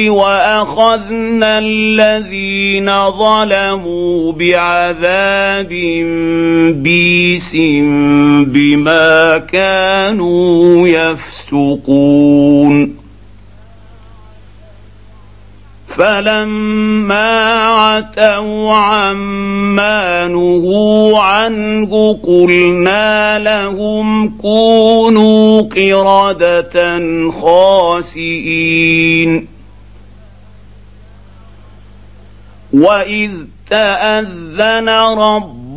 وأخذنا الذين ظلموا بعذاب بيس بما كانوا يفسقون. فلما عتوا عما نهوا عنه قلنا لهم كونوا قردة خاسئين. وإذ تأذن رب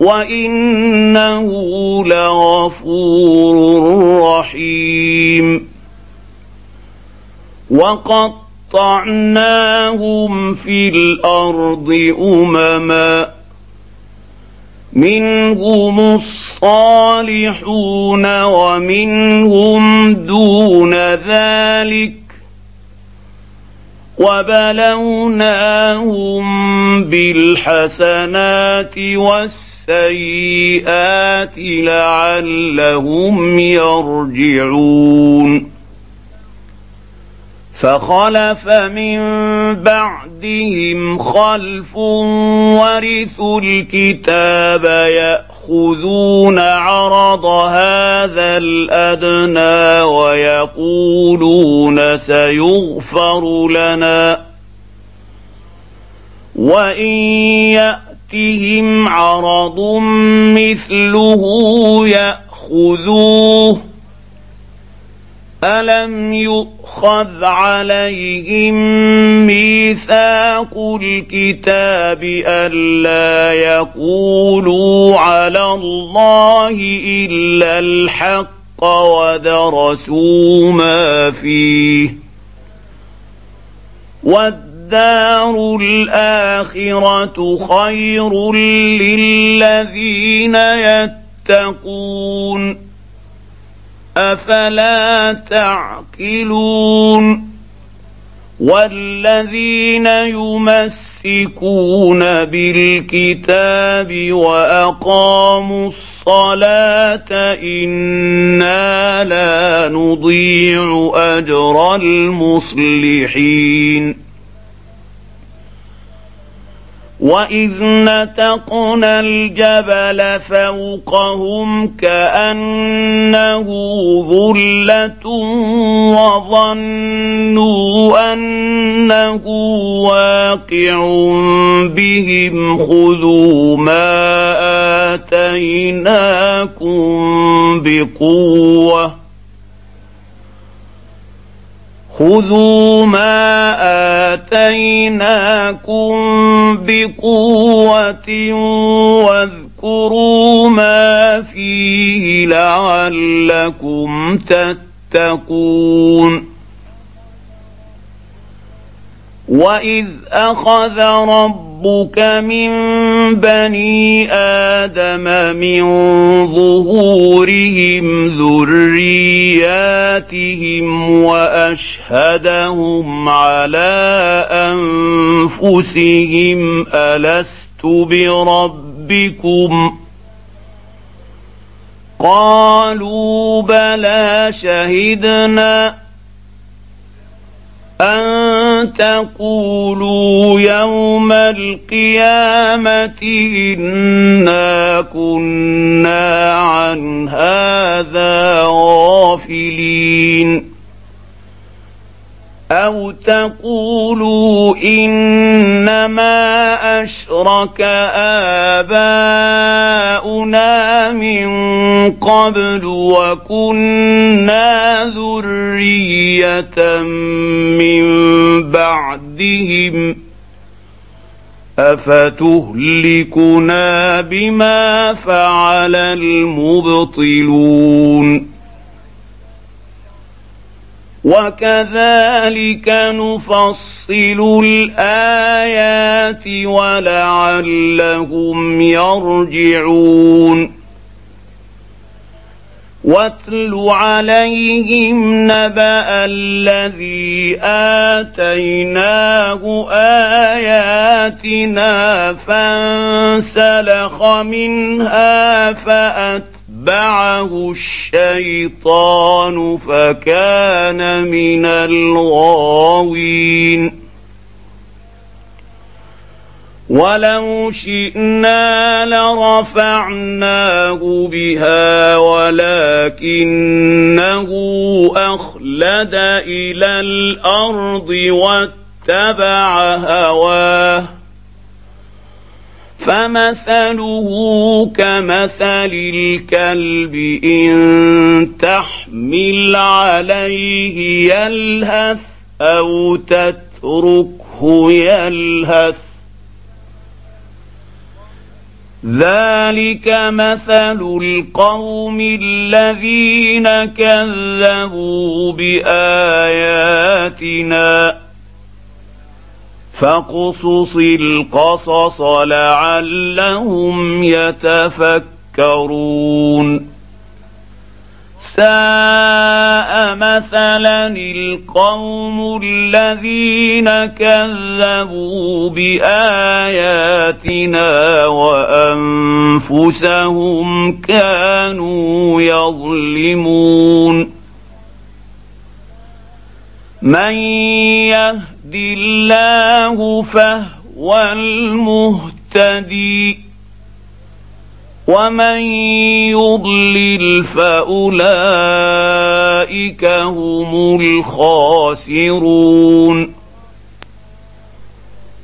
وانه لغفور رحيم وقطعناهم في الأرض امما منهم الصالحون ومنهم دون ذلك وبلوناهم بالحسنات والسيئات السيئات لعلهم يرجعون. فخلف من بعدهم خلف ورثوا الكتاب يأخذون عرض هذا الأدنى ويقولون سيغفر لنا. وإن يأ ياتهم عرض مثله ياخذوه الم يؤخذ عليهم ميثاق الكتاب الا يقولوا على الله الا الحق ودرسوا ما فيه الدار الآخرة خير للذين يتقون. أفلا تعقلون؟ والذين يمسكون بالكتاب وأقاموا الصلاة إنا لا نضيع أجر المصلحين. واذ نتقنا الجبل فوقهم كانه ظله وظنوا انه واقع بهم خذوا ما اتيناكم بقوه خذوا ما اتيناكم بقوه واذكروا ما فيه لعلكم تتقون واذ اخذ ربك من بني آدم من ظهورهم ذرياتهم وأشهدهم على أنفسهم ألست بربكم؟ قالوا بلى شهدنا أن تقولوا يوم القيامة إنا كنا عن هذا غافلين. أو تقولوا انما اشرك اباؤنا من قبل وكنا ذريه من بعدهم افتهلكنا بما فعل المبطلون وكذلك نفصل الآيات ولعلهم يرجعون. واتل عليهم نبأ الذي آتيناه آياتنا فانسلخ منها فاتى فاتبعه الشيطان فكان من الغاوين. ولو شئنا لرفعناه بها ولكنه أخلد إلى الأرض واتبع هواه. فمثله كمثل الكلب إن تحمل عليه يلهث أو تتركه يلهث. ذلك مثل القوم الذين كذبوا بآياتنا. فاقصص القصص لعلهم يتفكرون. ساء مثلا القوم الذين كذبوا بآياتنا وأنفسهم كانوا يظلمون. من يهد يهد الله فهو المهتدي. ومن يضلل فأولئك هم الخاسرون.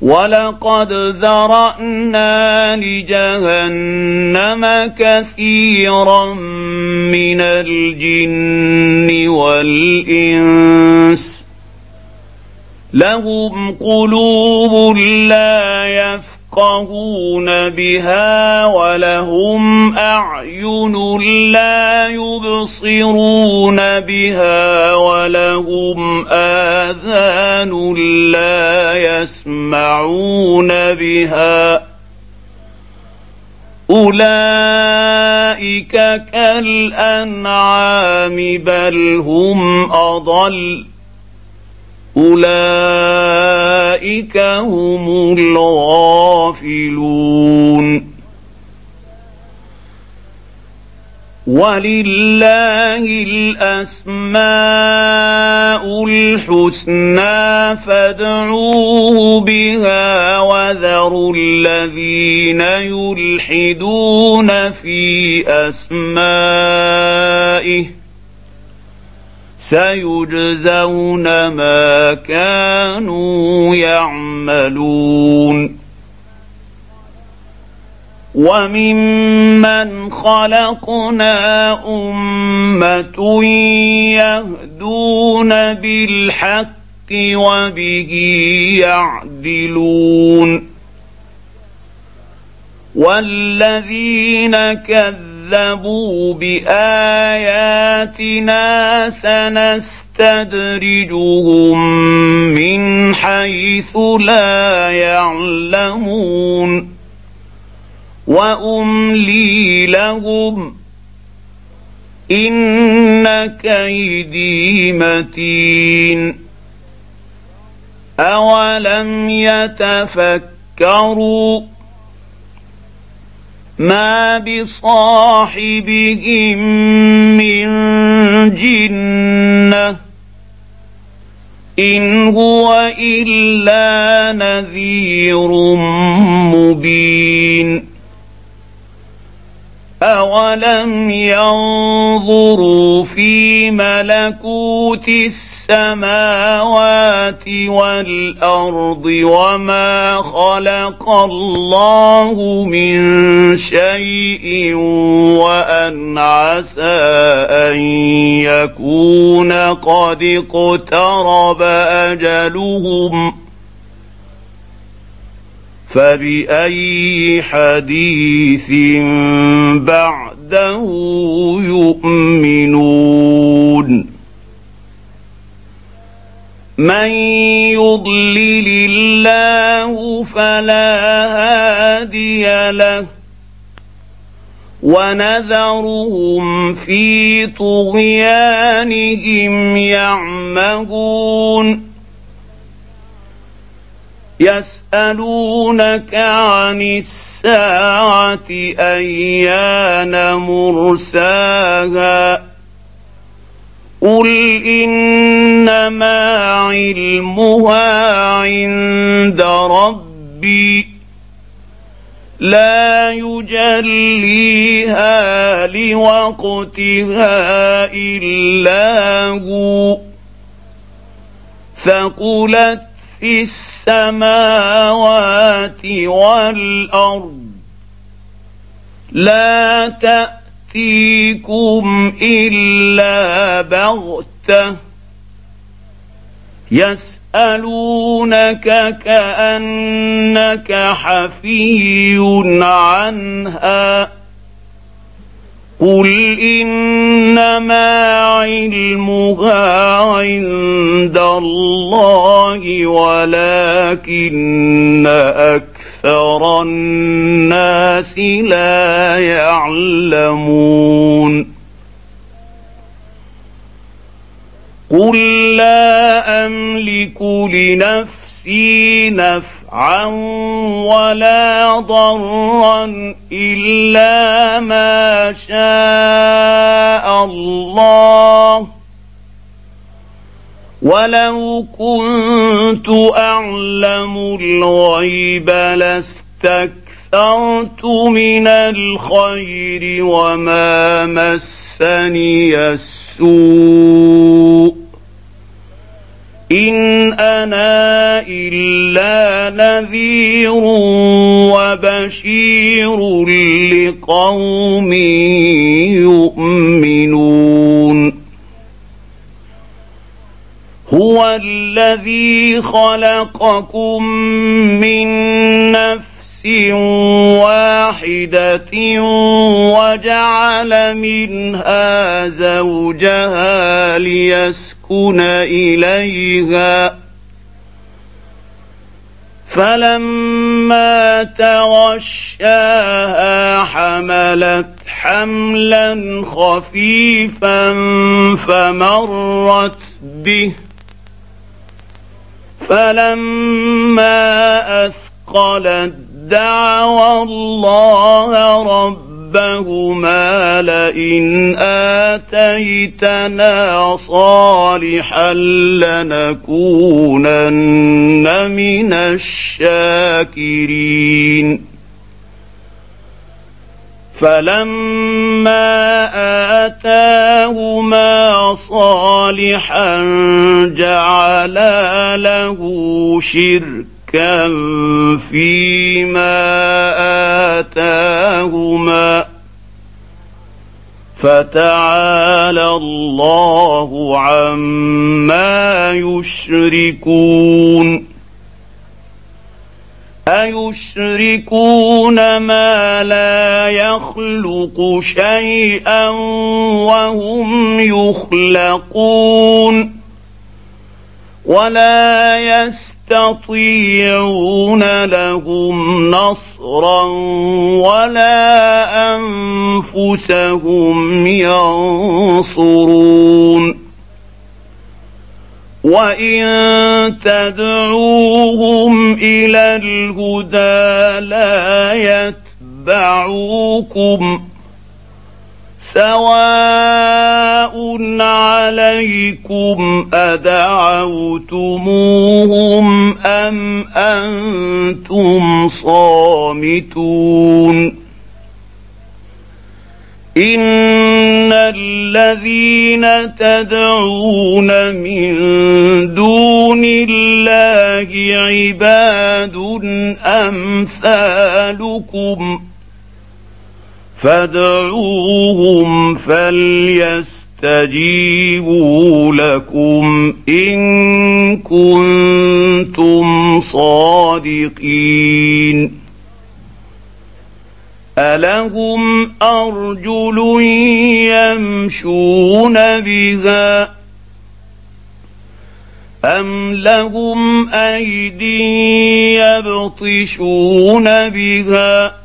ولقد ذرأنا لجهنم كثيرا من الجن والإنس. لهم قلوب لا يفقهون بها ولهم أعين لا يبصرون بها ولهم آذان لا يسمعون بها. أولئك كالأنعام بل هم أضل. أولئك هم الغافلون. ولله الأسماء الحسنى فادعوه بها وذروا الذين يلحدون في أسمائه. سيجزون ما كانوا يعملون. وممن خلقنا أمة يهدون بالحق وبه يعدلون. والذين كذبوا باياتنا سنستدرجهم من حيث لا يعلمون واملي لهم ان كيدي متين اولم يتفكروا ما بصاحبهم من جنه ان هو الا نذير مبين اولم ينظروا في ملكوت السماوات والارض وما خلق الله من شيء وان عسى ان يكون قد اقترب اجلهم فبأي حديث بعده يؤمنون؟ من يضلل الله فلا هادي له ونذرهم في طغيانهم يعمهون. يسألونك عن الساعة أيان مرساها قل إنما علمها عند ربي لا يجليها لوقتها إلا هو ثقلت في السماوات والأرض. لا تأتيكم إلا بغتة. يسألونك كأنك حفي عنها. قل انما علمها عند الله ولكن أكثر الناس لا يعلمون قل لا املك لنفسي نفسا نفعا ولا ضرا إلا ما شاء الله. ولو كنت أعلم الغيب لاستكثرت من الخير وما مسني السوء. إن أنا إلا نذير وبشير لقوم يؤمنون. هو الذي خلقكم من نفس واحدة وجعل منها زوجها ليسكن إليها. فلما تغشاها حملت حملا خفيفا فمرت به. فلما أثقلت دعوى الله ربهما لئن آتيتنا صالحا لنكونن من الشاكرين. فلما آتاهما صالحا جعلا له شركا فيما اتاهما فتعالى الله عما يشركون ايشركون ما لا يخلق شيئا وهم يخلقون ولا يستطيعون لهم نصرا ولا أنفسهم ينصرون. وان تدعوهم إلى الهدى لا يتبعوكم سواء عليكم أدعوتموهم أم أنتم صامتون إن الذين تدعون من دون الله عباد أمثالكم فادعوهم فليستجيبوا لكم إن كنتم صادقين. ألهم أرجل يمشون بها أم لهم أيدي يبطشون بها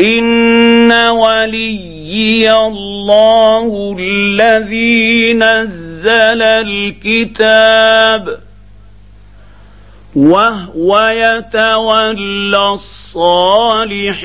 ان وليي الله الذي نزل الكتاب وهو يتولى الصالحين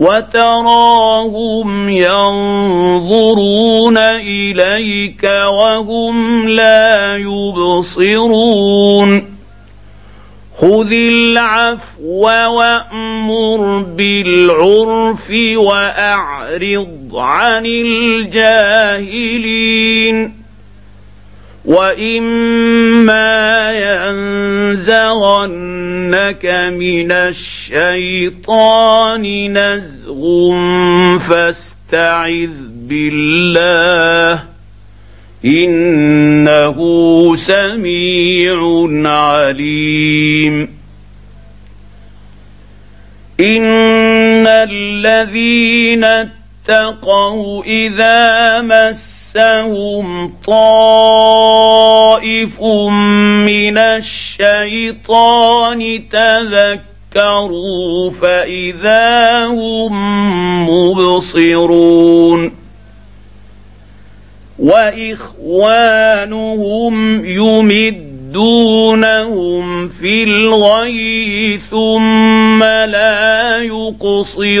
وتراهم ينظرون إليك وهم لا يبصرون. خذ العفو وأمر بالعرف وأعرض عن الجاهلين. واما ينزغنك من الشيطان نزغ فاستعذ بالله انه سميع عليم ان الذين اتقوا اذا مس مسهم طائف من الشيطان تذكروا فاذا هم مبصرون واخوانهم يمدونهم في الغي ثم لا يقصرون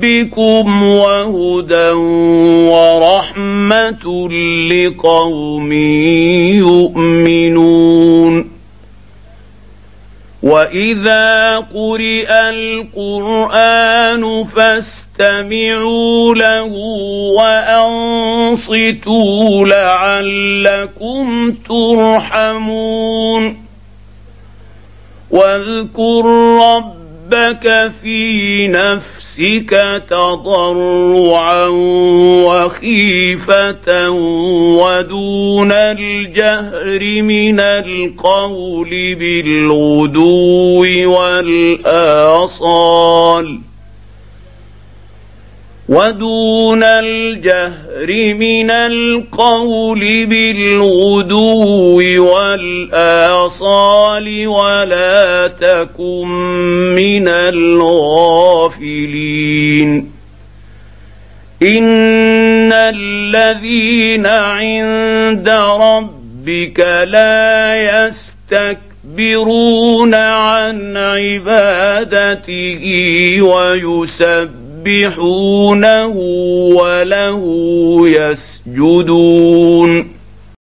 ربكم وهدى ورحمة لقوم يؤمنون. وإذا قرئ القرآن فاستمعوا له وأنصتوا لعلكم ترحمون. واذكر ربك في نفسك تضرعا وخيفة ودون الجهر من القول بالغدو والآصال ودون الجهر من القول بالغدو والآصال ولا تكن من الغافلين. إن الذين عند ربك لا يستكبرون عن عبادته ويسبحون يسبحونه وله يسجدون